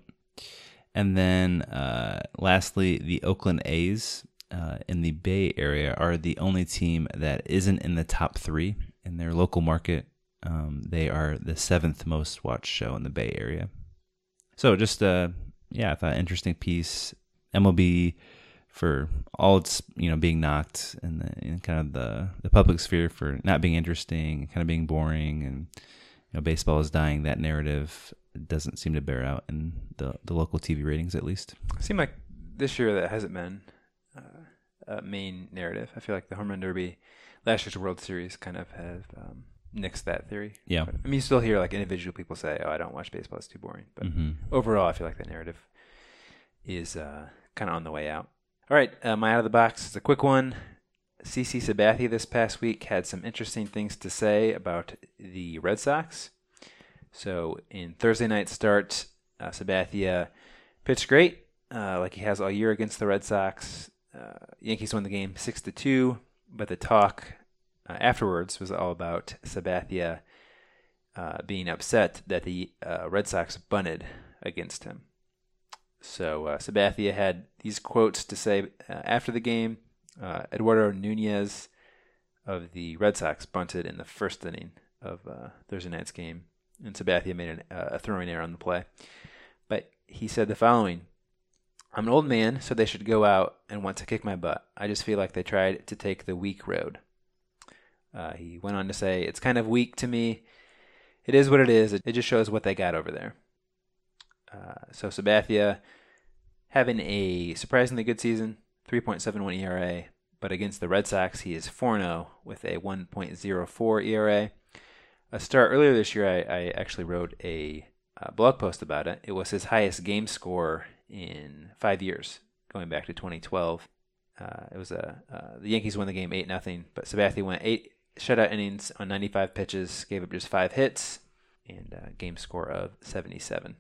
And then uh, lastly, the Oakland A's uh, in the Bay Area are the only team that isn't in the top three in their local market. Um, they are the seventh most watched show in the Bay Area. So just uh, yeah, I thought interesting piece. MLB for all its you know being knocked in, the, in kind of the the public sphere for not being interesting, kind of being boring, and you know baseball is dying. That narrative doesn't seem to bear out in the the local TV ratings, at least. Seemed like this year that hasn't been uh, a main narrative. I feel like the home run derby, last year's World Series, kind of have um, nixed that theory. Yeah. I mean, you still hear like individual people say, "Oh, I don't watch baseball; it's too boring." But Mhm. overall, I feel like that narrative is uh, kind of on the way out. All right, uh, my out of the box is a quick one. CC Sabathia this past week had some interesting things to say about the Red Sox. So in Thursday night start, uh, Sabathia pitched great, uh, like he has all year against the Red Sox. Uh, Yankees won the game six to two, but the talk uh, afterwards was all about Sabathia uh, being upset that the uh, Red Sox bunted against him. So uh, Sabathia had these quotes to say uh, after the game. Uh, Eduardo Nunez of the Red Sox bunted in the first inning of uh, Thursday night's game, and Sabathia made an, uh, a throwing error on the play. But he said the following I'm an old man, so they should go out and want to kick my butt. I just feel like they tried to take the weak road. Uh, he went on to say, It's kind of weak to me. It is what it is. It, it just shows what they got over there. Uh, so Sabathia having a surprisingly good season, 3.71 ERA, but against the Red Sox, he is 4 0 with a 1.04 ERA. A start earlier this year, I, I actually wrote a uh, blog post about it. It was his highest game score in five years, going back to 2012. Uh, it was a uh, the Yankees won the game eight nothing, but Sabathia went eight shutout innings on 95 pitches, gave up just five hits, and a game score of 77.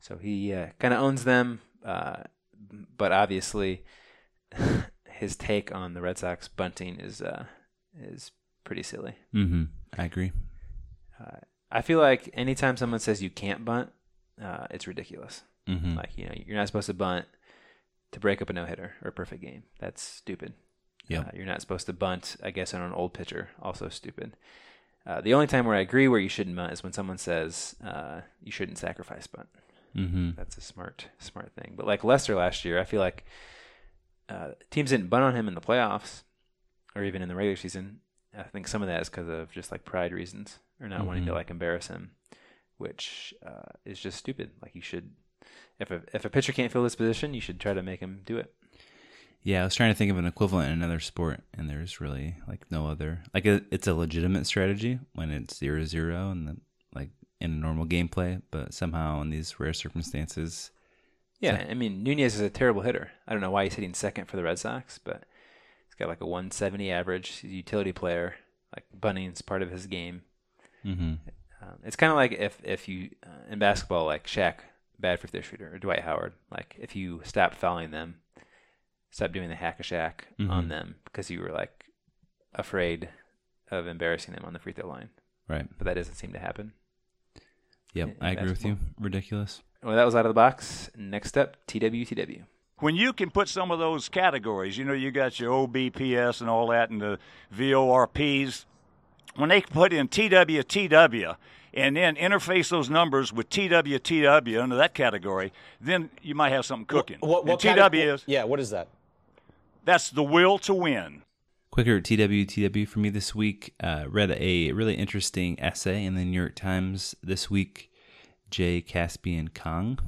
So he uh, kind of owns them, uh, but obviously his take on the Red Sox bunting is uh, is pretty silly. Mm-hmm. I agree. Uh, I feel like anytime someone says you can't bunt, uh, it's ridiculous. Mhm. Like you know, you're not supposed to bunt. to break up a no hitter or a perfect game. That's stupid. Yeah, Uh, you're not supposed to bunt, I guess, on an old pitcher. Also stupid. Uh, the only time where I agree where you shouldn't bunt is when someone says uh, you shouldn't sacrifice bunt. Mm-hmm. That's a smart, smart thing. But like Lester last year, I feel like uh, teams didn't bunt on him in the playoffs or even in the regular season. I think some of that is because of just like pride reasons or not wanting to Mhm. like embarrass him, which uh, is just stupid. Like you should, if a if a pitcher can't fill this position, you should try to make him do it. Yeah, I was trying to think of an equivalent in another sport, and there's really like no other. Like it, it's a legitimate strategy when it's zero zero and like in a normal gameplay, but somehow in these rare circumstances, Yeah, I mean Nunez is a terrible hitter. I don't know why he's hitting second for the Red Sox, but he's got like a 170 average. He's a utility player. Like bunting's part of his game. hmm Um, it's kind of like if if you uh, in basketball, like Shaq, bad free throw shooter, or Dwight Howard. Like if you stop fouling them, stop doing the hack a Shaq on Mhm. them because you were like afraid of embarrassing them on the free throw line. right? But that doesn't seem to happen. Yep, in I agree with you. Ridiculous. Well, that was out of the box. Next up, TWTW. when you can put some of those categories, you know, you got your OBPS and all that, and the VORPs. When they can put in TWTW and then interface those numbers with TWTW under that category, then you might have something cooking. What, what and cate- TW is Yeah, what is that? that's the will to win. Quicker TWTW for me this week. Uh, read a really interesting essay in the New York Times this week. Jay Caspian Kang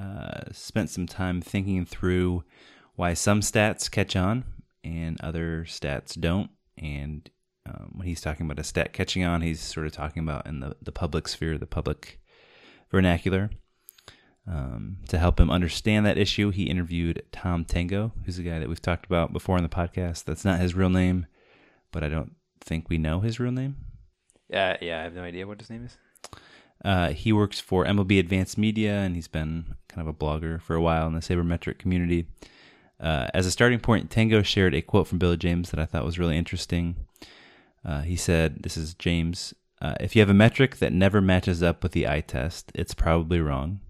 uh, spent some time thinking through why some stats catch on and other stats don't. And um, when he's talking about a stat catching on, he's sort of talking about in the, the public sphere, the public vernacular. Um, to help him understand that issue, he interviewed Tom Tango, who's a guy that we've talked about before on the podcast. That's not his real name, but I don't think we know his real name. Yeah, yeah, I have no idea what his name is. Uh, he works for MLB Advanced Media, and he's been kind of a blogger for a while in the sabermetric community. Uh, as a starting point, Tango shared a quote from Billy James that I thought was really interesting. Uh, he said, This is James. Uh, if you have a metric that never matches up with the eye test, it's probably wrong.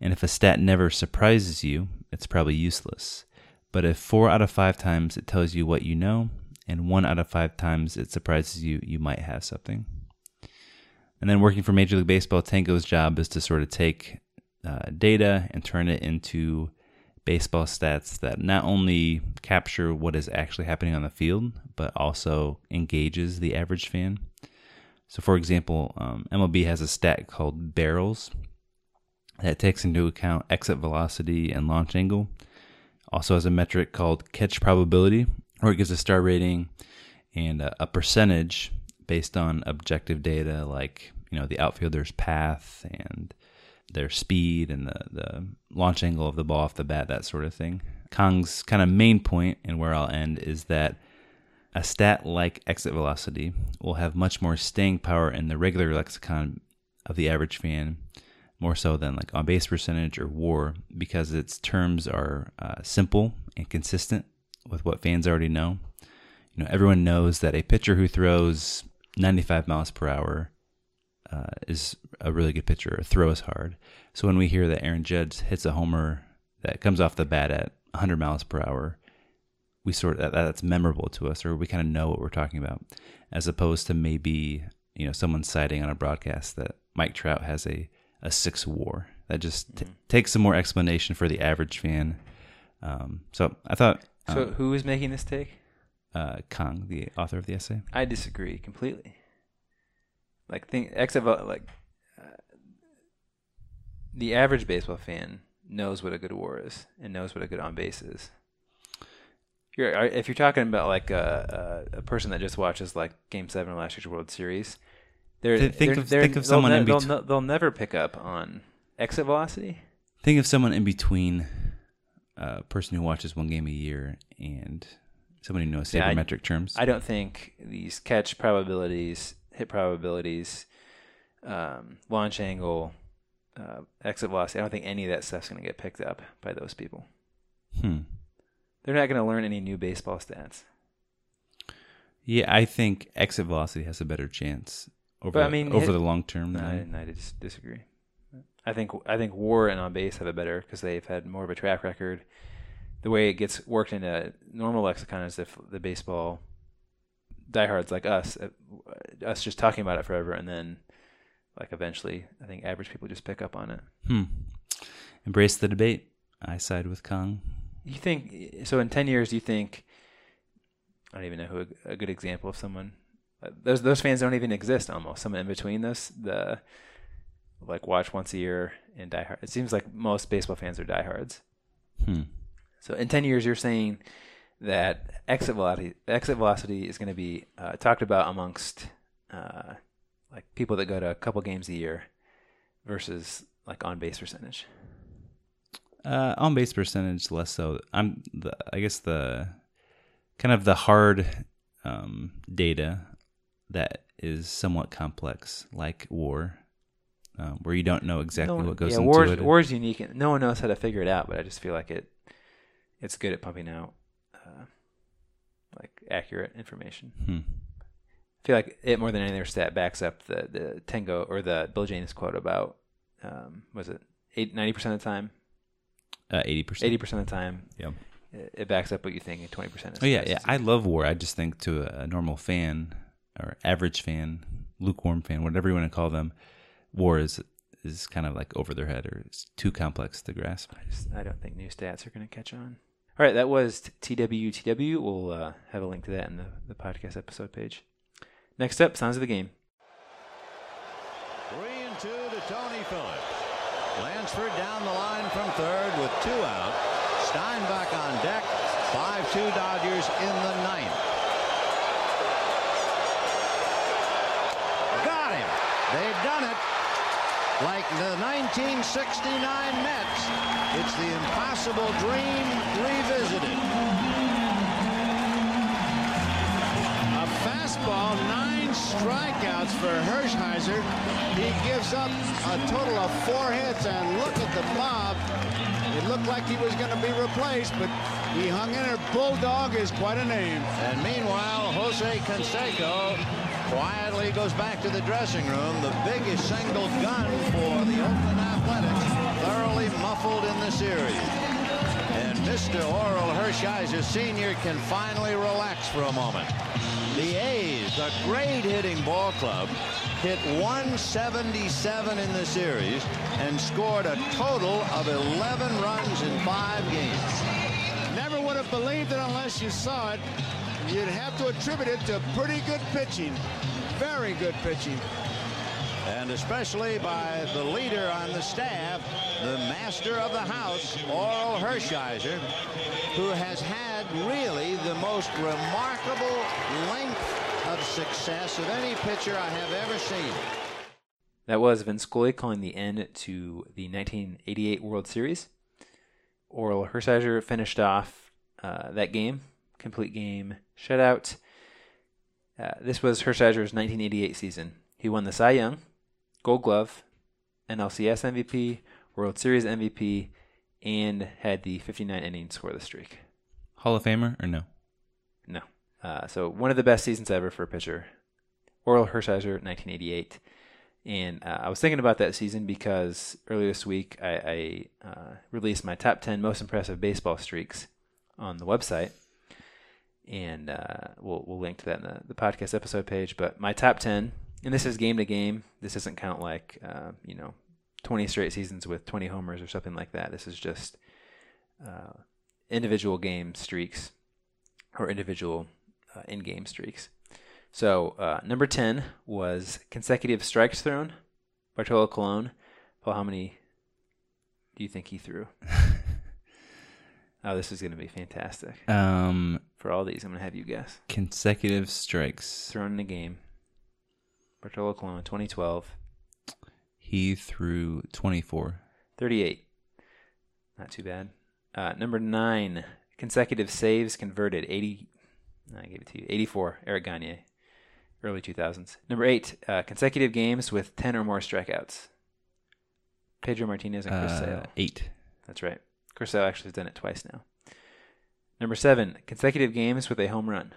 And if a stat never surprises you, it's probably useless. But if four out of five times it tells you what you know, and one out of five times it surprises you, you might have something. And then working for Major League Baseball, Tango's job is to sort of take uh, data and turn it into baseball stats that not only capture what is actually happening on the field, but also engages the average fan. So, for example, um, MLB has a stat called barrels that takes into account exit velocity and launch angle. Also has a metric called catch probability, where it gives a star rating and a, a percentage based on objective data like you know the outfielder's path and their speed and the, the launch angle of the ball off the bat, that sort of thing. Kang's kind of main point, and where I'll end, is that a stat like exit velocity will have much more staying power in the regular lexicon of the average fan, more so than like on base percentage or war, because its terms are uh, simple and consistent with what fans already know. You know, everyone knows that a pitcher who throws 95 miles per hour uh, is a really good pitcher or throws hard. So when we hear that Aaron Judge hits a homer that comes off the bat at 100 miles per hour, we sort of that, that's memorable to us, or we kind of know what we're talking about, as opposed to maybe you know someone citing on a broadcast that Mike Trout has a a six WAR. That just t- takes some more explanation for the average fan. Um, so I thought. So um, who is making this take? uh, Kang, the author of the essay. I disagree completely. Like think exit vel- like uh, the average baseball fan knows what a good WAR is and knows what a good on base is. You're, if you're talking about like a, a, a person that just watches like Game Seven of last year's World Series, they're, Th- think they're- of- they're- think of they'll someone ne- in they'll, ne- they'll never pick up on exit velocity. Think of someone in between a person who watches one game a year and somebody who knows Yeah, I- sabermetric terms. I don't think these catch probabilities, hit probabilities, um, launch angle, uh, exit velocity. I don't think any of that stuff's going to get picked up by those people. Hmm. They're not going to learn any new baseball stats. Yeah, I think exit velocity has a better chance over But I mean, over the long term. No, I, I dis- disagree. I think I think WAR and on base have it better because they've had more of a track record. the way it gets worked into normal lexicon is if the baseball diehards like us, uh, us just talking about it forever, and then like eventually, I think average people just pick up on it. Hmm. Embrace the debate. I side with Kang. You think so? In ten years, do you think? I don't even know who a good example of someone. Those those fans don't even exist. Almost someone in between this. The like watch once a year and die hard. It seems like most baseball fans are diehards. Hmm. So in ten years, you're saying that exit velocity exit velocity is going to be uh, talked about amongst uh, like people that go to a couple games a year versus like on base percentage. Uh, on base percentage, less so. I'm the, I guess the kind of the hard um, data that is somewhat complex, like WAR, um, where you don't know exactly No what goes yeah, into war's, it. War's unique. and No one knows how to figure it out, but I just feel like it. It's good at pumping out, uh, like accurate information. Hmm. I feel like it more than any other stat backs up the the Tango or the Bill James quote about um, was it ninety percent of the time, Uh, Eighty percent. eighty percent of the time. Yep. It, backs up what you think, and twenty percent. Oh yeah, yeah. I love War. I just think to a normal fan or average fan, lukewarm fan, whatever you want to call them, War is is kind of like over their head or it's too complex to grasp. I, just, I don't think new stats are going to catch on. All right, that was TWTW. We'll uh, have a link to that in the, the podcast episode page. Next up, Sounds of the Game. Three and two to Tony Phillips. Lansford down the line from third with two out. Steinbach on deck. 5-2 Dodgers in the ninth. Got him. They've done it. Like the 1969 Mets. It's the impossible dream revisited. A fastball, nine strikeouts for Hershiser. He gives up a total of four hits, and look at the mob. It looked like he was going to be replaced, but he hung in there. Bulldog is quite a name. And meanwhile, Jose Canseco quietly goes back to the dressing room. The biggest single gun for the Oakland Athletics, thoroughly muffled in the series. And Mr. Orel Hershiser Sr. can finally relax for a moment. The A's, a great hitting ball club, hit 177 in the series and scored a total of 11 runs in five games. Never would have believed it unless you saw it. You'd have to attribute it to pretty good pitching. Very good pitching. and especially by the leader on the staff, the master of the house, Orel Hershiser, who has had really the most remarkable length of success of any pitcher I have ever seen. That was Vin Scully calling the end to the 1988 World Series. Orel Hershiser finished off uh, that game, complete game shutout. Uh, this was Hershiser's 1988 season. He won the Cy Young, Gold Glove, NLCS MVP, World Series MVP, and had the 59 innings for the streak. Hall of Famer or no? No. Uh, so one of the best seasons ever for a pitcher. Orel Hershiser, 1988. And uh, I was thinking about that season because earlier this week I, I uh, released my top 10 most impressive baseball streaks on the website. And uh, we'll, we'll link to that in the, the podcast episode page. But my top 10, and this is game to game. This doesn't count like, uh, you know, 20 straight seasons with 20 homers or something like that. This is just uh, individual game streaks or individual uh, in-game streaks. So uh, number ten was consecutive strikes thrown. Bartolo Colon. Paul, how many do you think he threw? oh, this is going to be fantastic. Um, For all these, I'm going to have you guess. consecutive strikes. Thrown in a game. Bartolo Colon, 2012, He threw 24. 38. Not too bad. Uh, number nine, consecutive saves converted, 80. I gave it to you. 84, Eric Gagne, early 2000s. Number eight, uh, consecutive games with 10 or more strikeouts. Pedro Martinez and Chris Uh, Sale. eight. That's right. Sale actually has done it twice now. Number seven, consecutive games with a home run.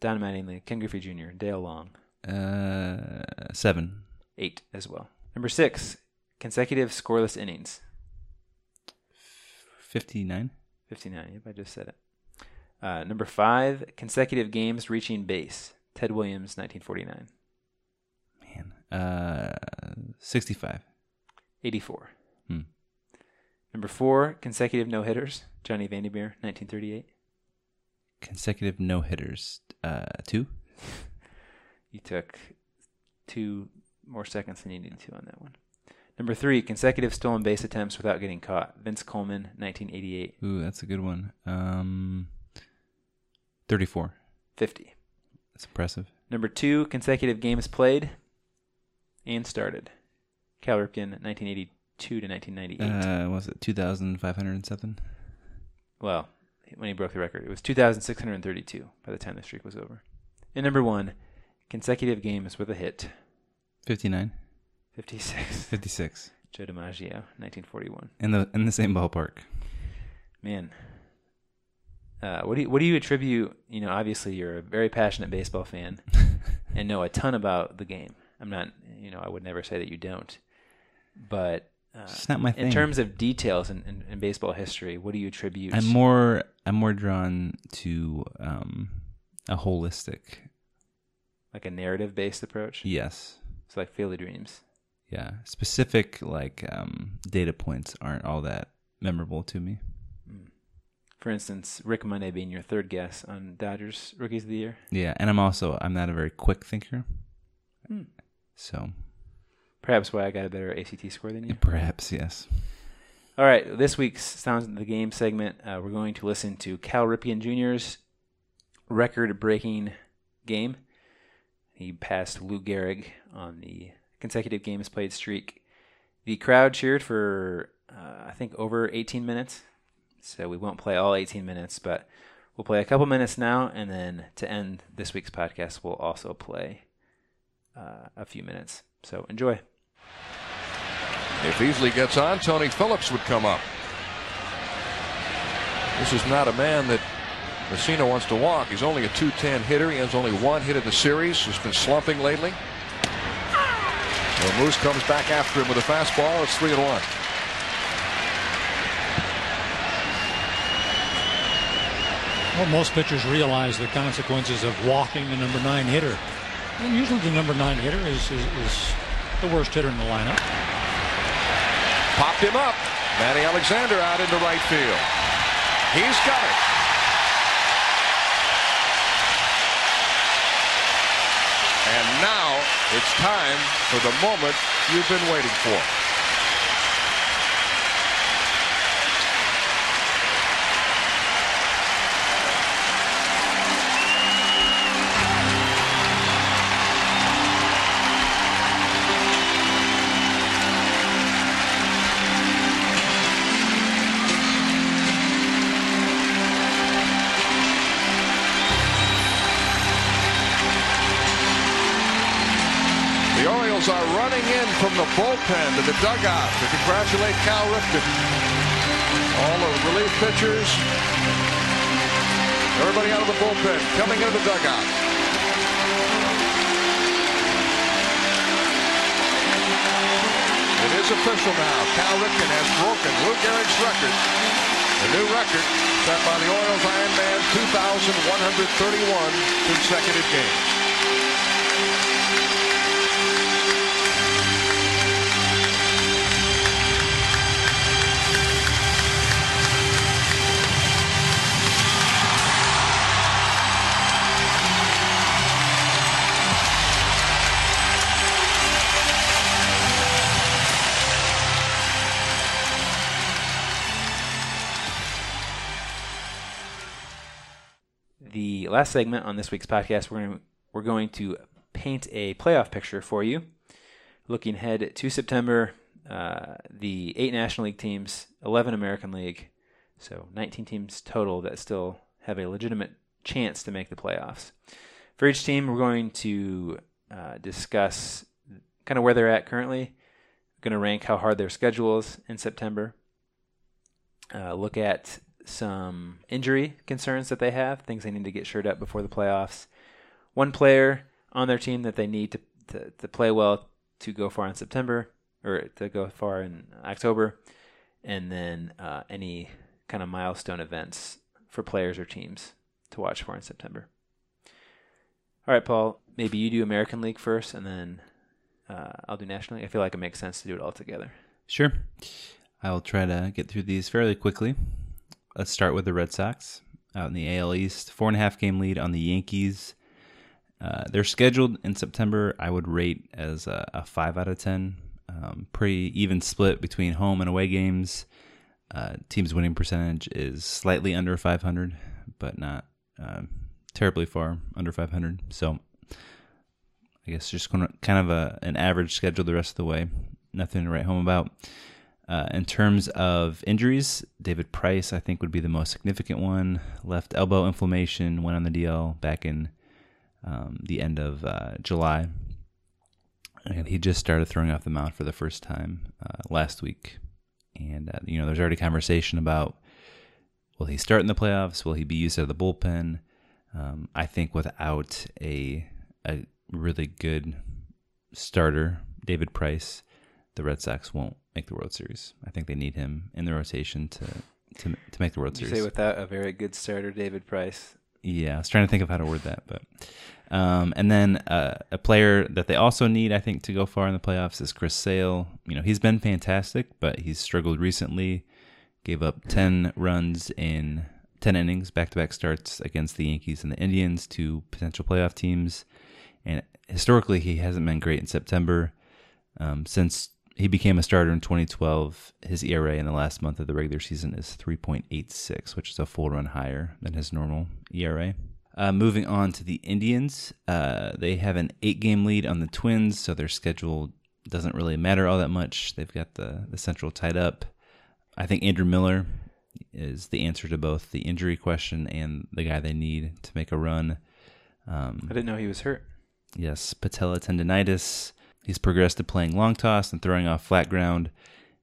Don Mattingly, Ken Griffey Jr., Dale Long. Uh, seven. Eight as well. Number six, consecutive scoreless innings. 59. 59. Yep, I just said it. Uh, number five, consecutive games reaching base. Ted Williams, 1949. Man, Uh, 65. 84. Hmm. Number four, consecutive no hitters. Johnny Vandermeer, 1938. Consecutive no hitters. Uh, two. You took two more seconds than you needed to on that one. Number three, consecutive stolen base attempts without getting caught. Vince Coleman, 1988. Ooh, that's a good one. Um, 34. 50. That's impressive. Number two, consecutive games played and started. Cal Ripken, 1982 to 1998. Uh, was it 2,507? Well, when he broke the record, it was 2,632 by the time the streak was over. And number one, consecutive games with a hit. 59. 56. 56. Joe DiMaggio, 1941. In the in the same ballpark. Man, uh, what do you what do you attribute? You know, obviously you're a very passionate baseball fan and know a ton about the game. I'm not, you know, I would never say that you don't, but uh, It's not my thing. In terms of details in, in, in baseball history, what do you attribute? I'm more I'm more drawn to um, a holistic. like a narrative based approach. Yes. So like Field of Dreams. Yeah. Specific like um, data points aren't all that memorable to me. For instance, Rick Monday being your third guess on Dodgers Rookies of the Year. Yeah, and I'm also I'm not a very quick thinker. Hmm. So Perhaps why I got a better ACT score than you. perhaps yes. All right, this week's Sounds of the Game segment, uh, we're going to listen to Cal Ripken Jr.'s record-breaking game. He passed Lou Gehrig on the consecutive games played streak. The crowd cheered for, uh, I think, over 18 minutes. So we won't play all 18 minutes, but we'll play a couple minutes now, and then to end this week's podcast, we'll also play uh, a few minutes. So enjoy. If Easley gets on, Tony Phillips would come up. This is not a man that Mussina wants to walk. He's only a 210 hitter. He has only one hit in the series. He's been slumping lately. Well, Moose comes back after him with a fastball. It's 3 and 1. Well, most pitchers realize the consequences of walking the number nine hitter. And usually the number nine hitter is, is, is the worst hitter in the lineup. Popped him up. Manny Alexander out into right field. He's got it. And now it's time for the moment you've been waiting for. From the bullpen to the dugout to congratulate Cal Ripken. All the relief pitchers, everybody out of the bullpen coming into the dugout. It is official now. Cal Ripken has broken Lou Gehrig's record. The new record set by the Orioles Iron Man 2,131 consecutive games. Last segment on this week's podcast, we're going to, we're going to paint a playoff picture for you. Looking ahead to September, uh, the eight National League teams, 11 American League, so 19 teams total that still have a legitimate chance to make the playoffs. For each team, we're going to uh, discuss kind of where they're at currently, going to rank how hard their schedule is in September, uh, look at some injury concerns that they have, things they need to get shored up before the playoffs. One player on their team that they need to, to, to play well to go far in September or to go far in October, and then uh, any kind of milestone events for players or teams to watch for in September. All right, Paul. Maybe you do American League first, and then uh, I'll do National League. I feel like it makes sense to do it all together. Sure. I'll try to get through these fairly quickly. Let's start with the Red Sox out in the AL East. Four and a half game lead on the Yankees. Uh, they're scheduled in September. I would rate as a, a five out of ten. Um, pretty even split between home and away games. Uh, team's winning percentage is slightly under 500, but not uh, terribly far under 500. So I guess just kind of, kind of a, an average schedule the rest of the way. Nothing to write home about. Uh, in terms of injuries, David Price, I think, would be the most significant one. Left elbow inflammation, went on the DL back in um, the end of uh, July. And he just started throwing off the mound for the first time uh, last week. And, uh, you know, there's already conversation about will he start in the playoffs? Will he be used out of the bullpen? Um, I think without a, a really good starter, David Price, the Red Sox won't make the World Series. I think they need him in the rotation to to, to make the World you Series. say without a very good starter, David Price? Yeah, I was trying to think of how to word that, but um, and then uh, a player that they also need, I think, to go far in the playoffs is Chris Sale. You know, he's been fantastic, but he's struggled recently. Gave up ten runs in ten innings, back-to-back starts against the Yankees and the Indians, two potential playoff teams. And historically, he hasn't been great in September. Um, since he became a starter in 2012, his ERA in the last month of the regular season is 3.86, which is a full run higher than his normal ERA. Uh, moving on to the Indians, uh, they have an eight game lead on the Twins, so their schedule doesn't really matter all that much. They've got the, the central tied up. I think Andrew Miller is the answer to both the injury question and the guy they need to make a run. Um, I didn't know he was hurt. Yes, patella tendonitis. He's progressed to playing long toss and throwing off flat ground.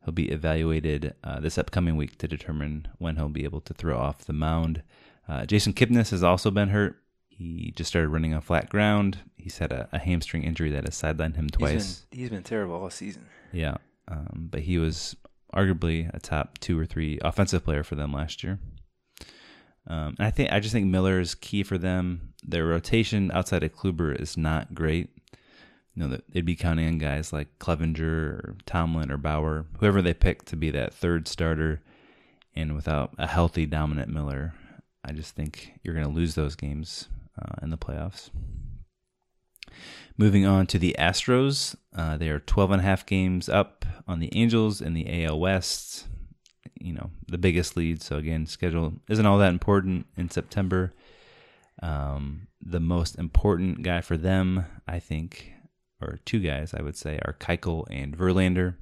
He'll be evaluated uh, this upcoming week to determine when he'll be able to throw off the mound. Uh, Jason Kipnis has also been hurt. He just started running on flat ground. He's had a, a hamstring injury that has sidelined him twice. He's been, he's been terrible all season. Yeah, um, but he was arguably a top two or three offensive player for them last year. Um, and I think I just think Miller is key for them. Their rotation outside of Kluber is not great. You know, they'd be counting on guys like Clevinger or Tomlin or Bauer, whoever they pick to be that third starter. And without a healthy, dominant Miller, I just think you're going to lose those games uh, in the playoffs. Moving on to the Astros, uh, they are 12 and a half games up on the Angels in the AL West. You know, the biggest lead. So, again, schedule isn't all that important in September. Um, the most important guy for them, I think, or two guys, I would say, are Keuchel and Verlander.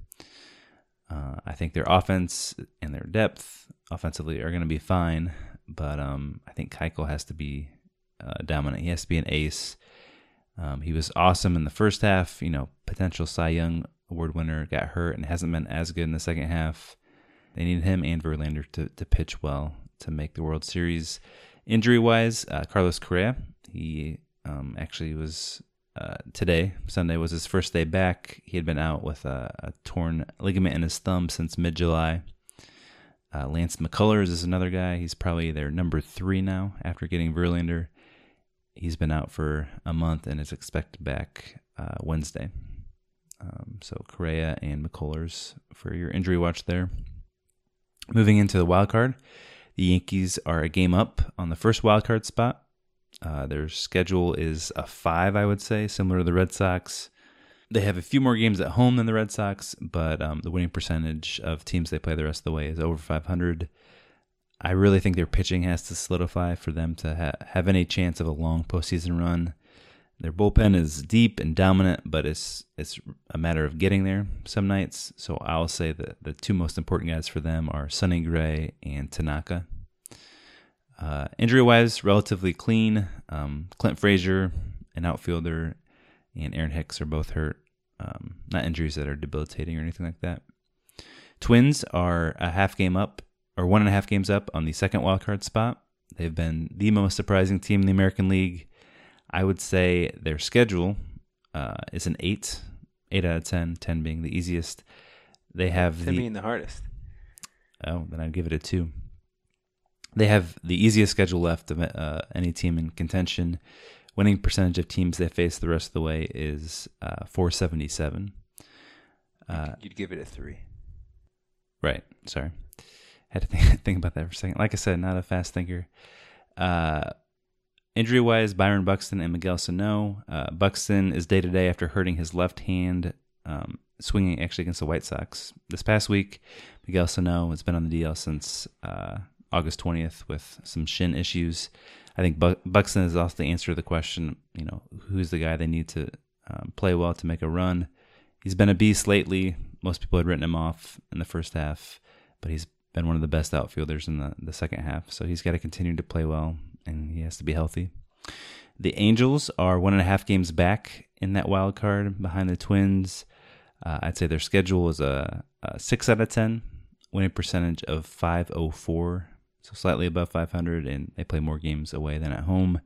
Uh, I think their offense and their depth offensively are going to be fine, but um, I think Keuchel has to be uh, dominant. He has to be an ace. Um, he was awesome in the first half. You know, potential Cy Young award winner got hurt and hasn't been as good in the second half. They need him and Verlander to, to pitch well to make the World Series. Injury wise, uh, Carlos Correa, he um, actually was uh, today, Sunday, was his first day back. He had been out with a, a torn ligament in his thumb since mid July. Uh, Lance McCullers is another guy. He's probably their number three now after getting Verlander. He's been out for a month and is expected back uh, Wednesday. Um, so Correa and McCullers for your injury watch there. Moving into the wild card, the Yankees are a game up on the first wild card spot. Uh, their schedule is a five, I would say, similar to the Red Sox. They have a few more games at home than the Red Sox, but um, the winning percentage of teams they play the rest of the way is over 500. I really think their pitching has to solidify for them to ha- have any chance of a long postseason run. Their bullpen is deep and dominant, but it's it's a matter of getting there some nights. So I'll say that the two most important guys for them are Sonny Gray and Tanaka. Uh, injury wise, relatively clean. Um, Clint Frazier, an outfielder, and Aaron Hicks are both hurt. Um, not injuries that are debilitating or anything like that. Twins are a half game up, or one and a half games up on the second wildcard spot. They've been the most surprising team in the American League. I would say their schedule uh, is an eight, eight out of 10, 10 being the easiest. They have Ten the being the hardest. Oh, then I'd give it a two. They have the easiest schedule left of uh, any team in contention. Winning percentage of teams they face the rest of the way is uh, 477. Uh, You'd give it a three. Right. Sorry. Had to think, think about that for a second. Like I said, not a fast thinker. Uh, injury wise, Byron Buxton and Miguel Sano. Uh, Buxton is day to day after hurting his left hand, um, swinging actually against the White Sox. This past week, Miguel Sano has been on the DL since uh, August 20th with some shin issues. I think Buxton is also the answer to the question, you know, who's the guy they need to um, play well to make a run. He's been a beast lately. Most people had written him off in the first half, but he's been one of the best outfielders in the, the second half. So he's got to continue to play well, and he has to be healthy. The Angels are one and a half games back in that wild card behind the Twins. Uh, I'd say their schedule is a, a six out of ten, winning percentage of five oh four, so slightly above five hundred, and they play more games away than at home.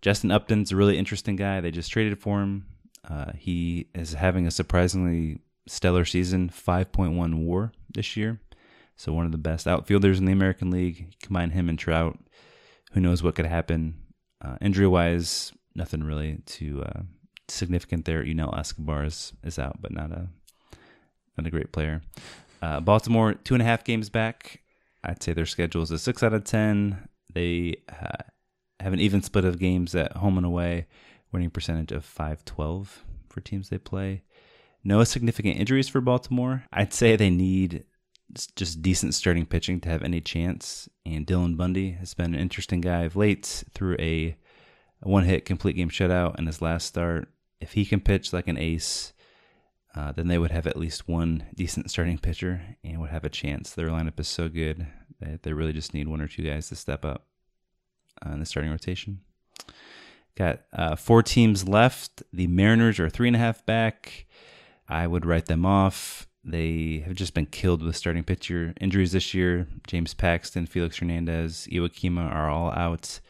Justin Upton's a really interesting guy. They just traded for him. Uh, he is having a surprisingly stellar season, 5.1 WAR this year. So one of the best outfielders in the American League. Combine him and Trout, who knows what could happen. Uh, injury wise, nothing really too uh, significant there. Yunel Escobar is, is out, but not a not a great player. Uh, Baltimore two and a half games back. I'd say their schedule is a six out of ten. They uh, have an even split of games at home and away, winning percentage of five twelve for teams they play. No significant injuries for Baltimore. I'd say they need just decent starting pitching to have any chance. And Dylan Bundy has been an interesting guy of late through a, one hit complete game shutout in his last start. If he can pitch like an ace, uh, then they would have at least one decent starting pitcher and would have a chance. Their lineup is so good that they really just need one or two guys to step up uh, in the starting rotation. Got uh, four teams left. The Mariners are three and a half back. I would write them off. They have just been killed with starting pitcher injuries this year. James Paxton, Felix Hernandez, Iwakuma are all out.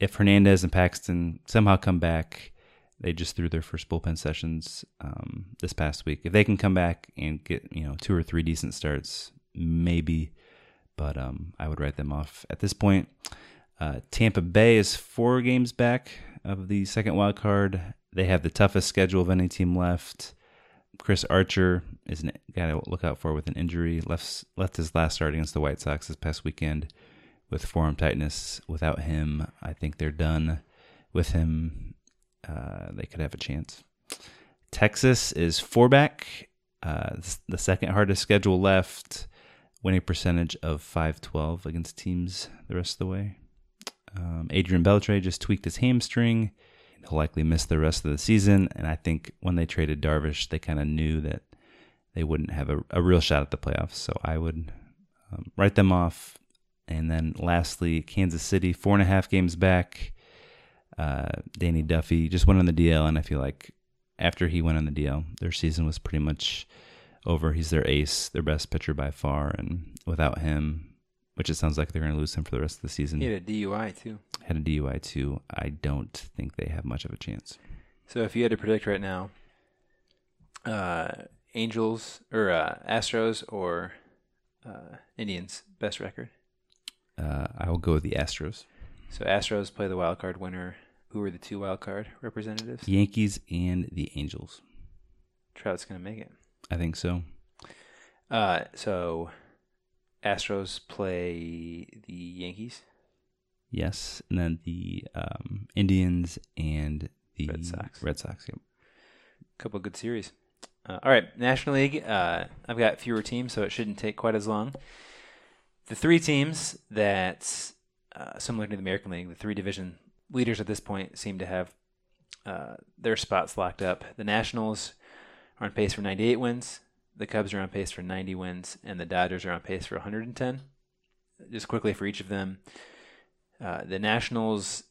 If Hernandez and Paxton somehow come back, they just threw their first bullpen sessions um, this past week. If they can come back and get you know two or three decent starts, maybe, but um, I would write them off at this point. Uh, Tampa Bay is four games back of the second wild card. They have the toughest schedule of any team left. Chris Archer is a guy to look out for with an injury. Left left his last start against the White Sox this past weekend with forearm tightness. Without him, I think they're done. With him, uh, they could have a chance. Texas is four back. Uh, the second hardest schedule left. Winning percentage of 512 against teams the rest of the way. Um, Adrian Beltre just tweaked his hamstring. He'll likely miss the rest of the season. And I think when they traded Darvish, they kind of knew that they wouldn't have a, a, real shot at the playoffs. So I would um, write them off. And then lastly, Kansas City, four and a half games back. Uh, Danny Duffy just went on the DL, and I feel like after he went on the DL, their season was pretty much over. He's their ace, their best pitcher by far, and without him, which it sounds like they're going to lose him for the rest of the season. He had a DUI too. Had a DUI too. I don't think they have much of a chance. So if you had to predict right now, uh, Angels or uh, Astros or uh, Indians best record? Uh, I will go with the Astros. So Astros play the wild card winner. Who are the two wild card representatives? Yankees and the Angels. Trout's going to make it. I think so. Uh, so Astros play the Yankees. Yes, and then the um, Indians and the Red Sox. Red Sox. Yep. Couple good series. Uh, all right, National League. Uh, I've got fewer teams, so it shouldn't take quite as long. The three teams that, uh, similar to the American League, the three division leaders at this point seem to have uh, their spots locked up. The Nationals are on pace for 98 wins. The Cubs are on pace for 90 wins, and the Dodgers are on pace for 110. Just quickly for each of them, uh, the Nationals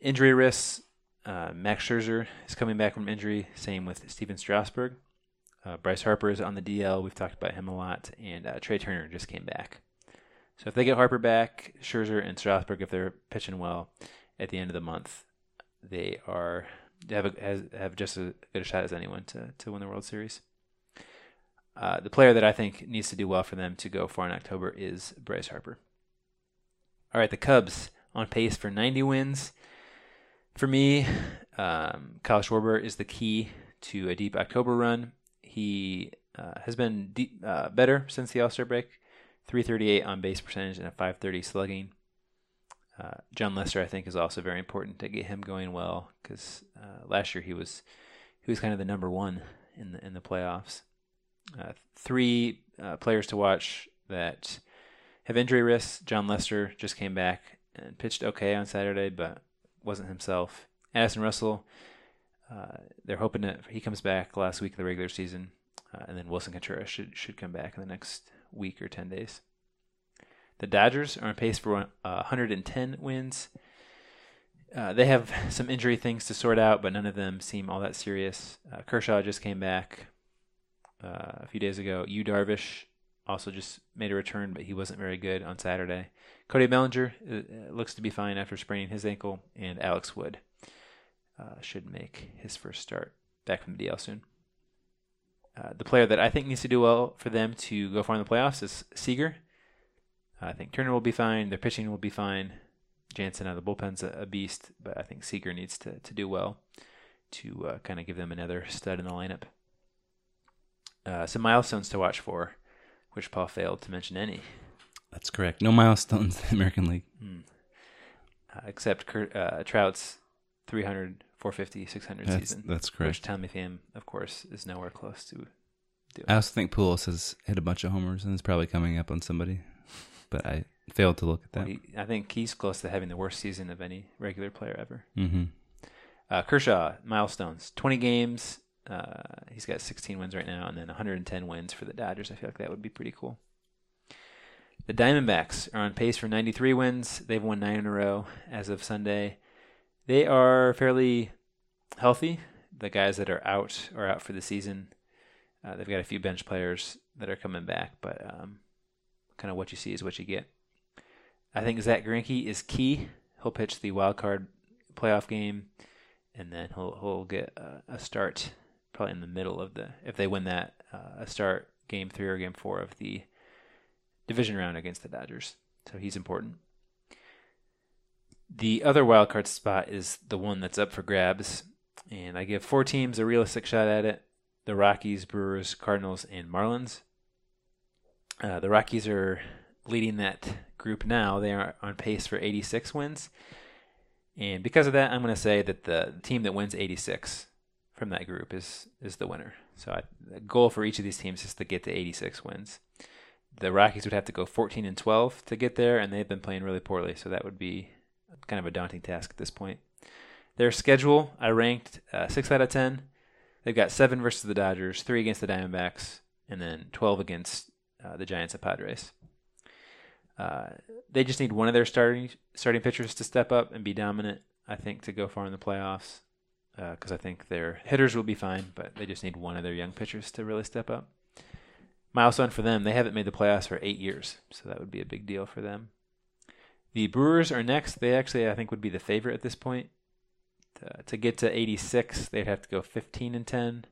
injury risks. Uh, Max Scherzer is coming back from injury. Same with Stephen Strasburg. Uh, Bryce Harper is on the DL. We've talked about him a lot, and uh, Trea Turner just came back. So if they get Harper back, Scherzer and Strasburg, if they're pitching well at the end of the month, they are have a, has, have just as good a shot as anyone to to win the World Series. Uh, the player that I think needs to do well for them to go far in October is Bryce Harper. All right, the Cubs on pace for 90 wins. For me, um, Kyle Schwarber is the key to a deep October run. He uh, has been deep, uh, better since the All Star break. 338 on base percentage and a 530 slugging. Uh, Jon Lester, I think, is also very important to get him going well because uh, last year he was he was kind of the number one in the in the playoffs. Uh, three uh, players to watch that have injury risks. Jon Lester just came back and pitched okay on Saturday, but wasn't himself. Addison Russell, uh, they're hoping that he comes back last week of the regular season, uh, and then Willson Contreras should should come back in the next week or ten days. The Dodgers are on pace for uh, 110 wins. Uh, they have some injury things to sort out, but none of them seem all that serious. Uh, Kershaw just came back uh, a few days ago. Yu Darvish also just made a return, but he wasn't very good on Saturday. Cody Bellinger uh, looks to be fine after spraining his ankle, and Alex Wood uh, should make his first start back from the DL soon. Uh, the player that I think needs to do well for them to go far in the playoffs is Seager. I think Turner will be fine. Their pitching will be fine. Jansen out of the bullpen's a, a beast, but I think Seager needs to, to do well to uh, kind of give them another stud in the lineup. Uh, some milestones to watch for, which Paul failed to mention any. That's correct. No milestones in the American League. Hmm. Uh, except Kurt, uh, Trout's 300, 450, 600 That's- season. that's correct. Which Tommy Pham, of course, is nowhere close to doing. I also think Pujols has hit a bunch of homers and is probably coming up on somebody, but I failed to look at that. Well, he, I think he's close to having the worst season of any regular player ever. Mhm. Uh, Kershaw milestones: twenty games. Uh, he's got 16 wins right now, and then 110 wins for the Dodgers. I feel like that would be pretty cool. The Diamondbacks are on pace for 93 wins. They've won nine in a row as of Sunday. They are fairly healthy. The guys that are out are out for the season. Uh, they've got a few bench players that are coming back, but um, kind of what you see is what you get. I think Zack Greinke is key. He'll pitch the wild card playoff game, and then he'll he'll get a, a start probably in the middle of the if they win that uh, a start game three or game four of the division round against the Dodgers. So he's important. The other wild card spot is the one that's up for grabs, and I give four teams a realistic shot at it: the Rockies, Brewers, Cardinals, and Marlins. Uh, the Rockies are leading that group now. They are on pace for 86 wins. And because of that, I'm going to say that the team that wins 86 from that group is is the winner. So I, the goal for each of these teams is to get to 86 wins. The Rockies would have to go 14 and 12 to get there, and they've been playing really poorly. So that would be kind of a daunting task at this point. Their schedule, I ranked uh, six out of 10. They've got seven versus the Dodgers, three against the Diamondbacks, and then 12 against uh, the Giants and Padres. Uh, they just need one of their starting starting pitchers to step up and be dominant. I think to go far in the playoffs because I think their hitters will be fine, but they just need one of their young pitchers to really step up. Milestone for them: they haven't made the playoffs for eight years, so that would be a big deal for them. The Brewers are next. They actually, I think, would be the favorite at this point. To, to get to 86, they'd have to go 15 and 10,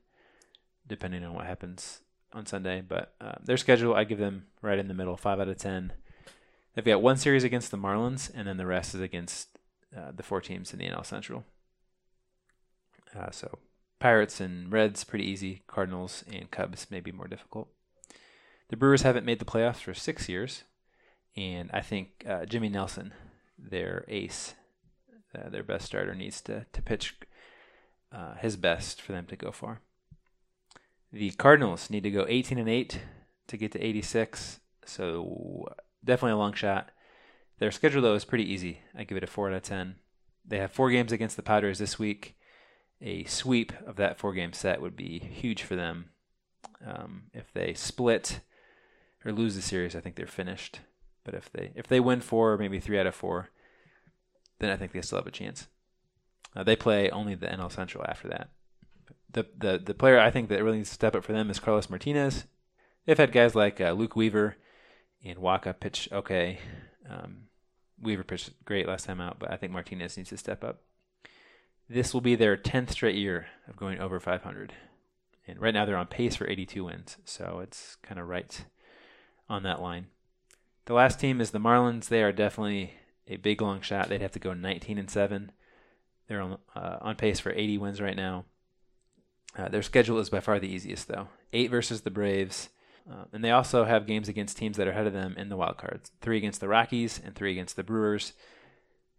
depending on what happens on Sunday. But uh, their schedule, I give them right in the middle, five out of 10. They've got one series against the Marlins, and then the rest is against uh, the four teams in the NL Central. Uh, so Pirates and Reds pretty easy. Cardinals and Cubs may be more difficult. The Brewers haven't made the playoffs for six years, and I think uh, Jimmy Nelson, their ace, uh, their best starter, needs to to pitch uh, his best for them to go far. The Cardinals need to go 18 and 8 to get to 86, so definitely a long shot. Their schedule though is pretty easy. I give it a four out of 10. They have four games against the Padres this week. A sweep of that four game set would be huge for them. Um, if they split or lose the series, I think they're finished. But if they if they win four, or maybe three out of four, then I think they still have a chance. Uh, they play only the NL Central after that. The the the player I think that really needs to step up for them is Carlos Martinez. They've had guys like uh, Luke Weaver and Wacha pitch okay. Um, Weaver pitched great last time out, but I think Martinez needs to step up. This will be their 10th straight year of going over 500. And right now they're on pace for 82 wins, so it's kind of right on that line. The last team is the Marlins. They are definitely a big long shot. They'd have to go 19 and seven. They're on uh, on pace for 80 wins right now. Uh, their schedule is by far the easiest, though. Eight versus the Braves, uh, and they also have games against teams that are ahead of them in the wild cards. Three against the Rockies and three against the Brewers.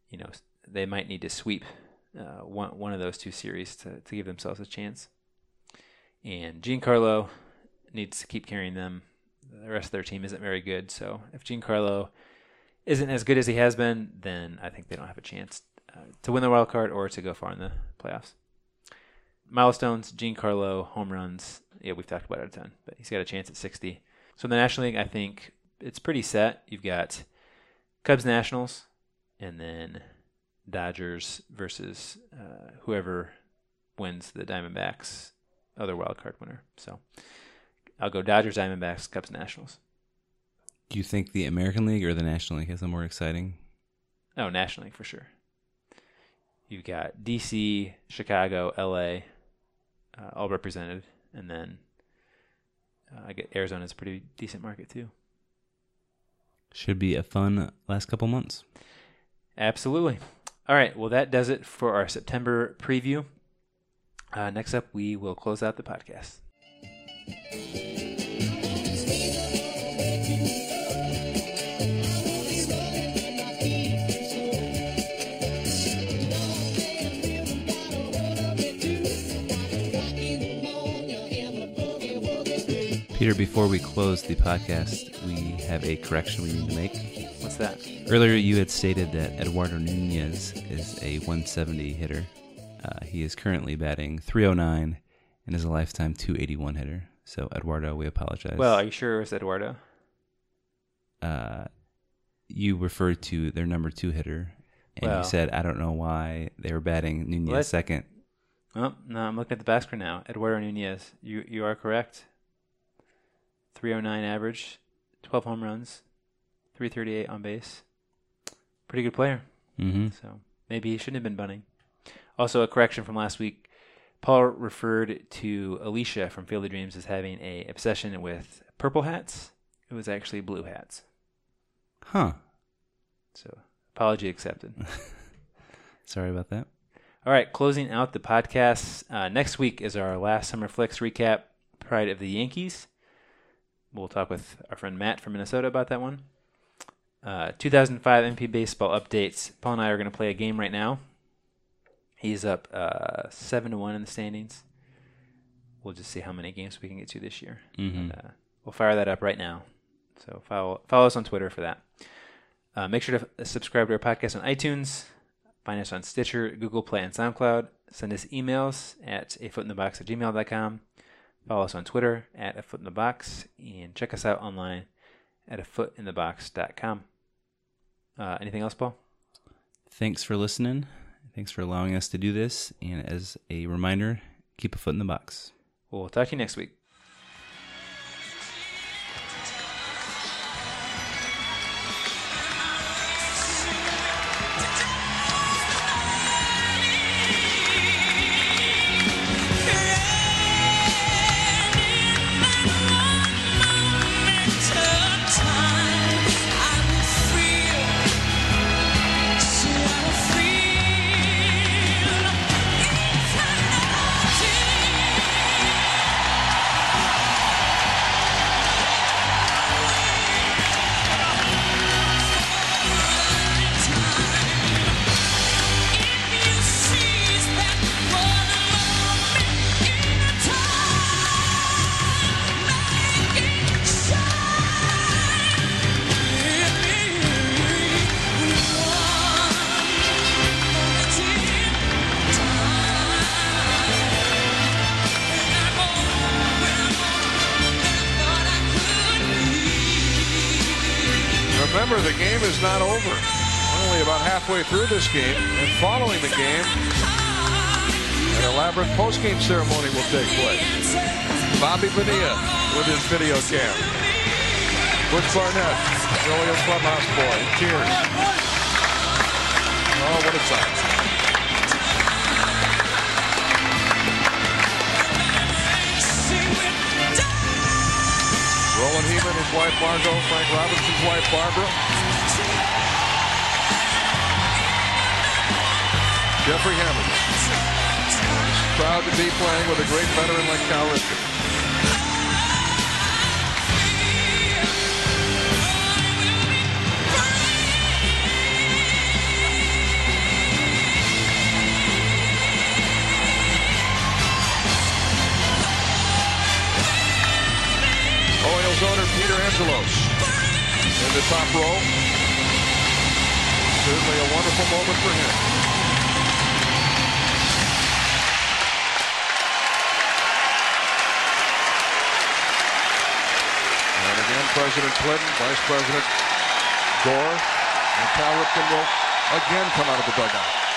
You know, they might need to sweep uh, one one of those two series to to give themselves a chance. And Giancarlo needs to keep carrying them. The rest of their team isn't very good, so if Giancarlo isn't as good as he has been, then I think they don't have a chance uh, to win the wild card or to go far in the playoffs. Milestones, Giancarlo, home runs. Yeah, we've talked about it a ton, but he's got a chance at 60. So in the National League, I think it's pretty set. You've got Cubs Nationals, and then Dodgers versus uh, whoever wins the Diamondbacks other wild card winner. So I'll go Dodgers, Diamondbacks, Cubs, Nationals. Do you think the American League or the National League has a more exciting? Oh, National League for sure. You've got DC, Chicago, LA, uh, all represented, and then uh, I get Arizona's a pretty decent market too. Should be a fun last couple months. Absolutely. All right. Well, that does it for our September preview. Uh, next up, we will close out the podcast. Peter, before we close the podcast, we have a correction we need to make. What's that? Earlier, you had stated that Eduardo Nunez is a 170 hitter. Uh, he is currently batting 309 and is a lifetime 281 hitter. So, Eduardo, we apologize. Well, are you sure it was Eduardo? uh, you referred to their number two hitter, and Well- you said, I don't know why they were batting Nunez What? second. Oh, no, I'm looking at the screen now. Eduardo Nunez. You you are correct. 309 average, 12 home runs, 338 on base. Pretty good player. Mhm. So maybe he shouldn't have been bunting. Also, a correction from last week. Paul referred to Alicia from Field of Dreams as having a obsession with purple hats. It was actually blue hats. Huh. So apology accepted. Sorry about that. All right, closing out the podcast. Uh, next week is our last Summer Flicks recap, Pride of the Yankees. We'll talk with our friend Matt from Minnesota about that one. Uh, 2005 MP baseball updates. Paul and I are going to play a game right now. He's up uh, seven to one in the standings. We'll just see how many games we can get to this year. Mhm. And, uh, we'll fire that up right now. So follow follow us on Twitter for that. Uh, make sure to f- subscribe to our podcast on iTunes. Find us on Stitcher, Google Play, and SoundCloud. Send us emails at a foot in the box at gmail.com. Follow us on Twitter at a foot in the box and check us out online at a foot in Uh, anything else, Paul? Thanks for listening. Thanks for allowing us to do this. And as a reminder, keep a foot in the box. We'll talk to you next week. This game, and following the game, an elaborate post-game ceremony will take place. Bobby Bonilla with his video cam. Butch Barnett, the Orioles clubhouse boy, cheers. Oh, what a time. Roland Hemond, his wife Margot, Frank Robinson's wife Barbara. Jeffrey Hamilton. Proud to be playing with a great veteran like Cal Ripken. Orioles owner Peter Angelos in the top row. Certainly a wonderful moment for him. President Clinton, Vice President Gore, and Cal Ripken will again come out of the dugout.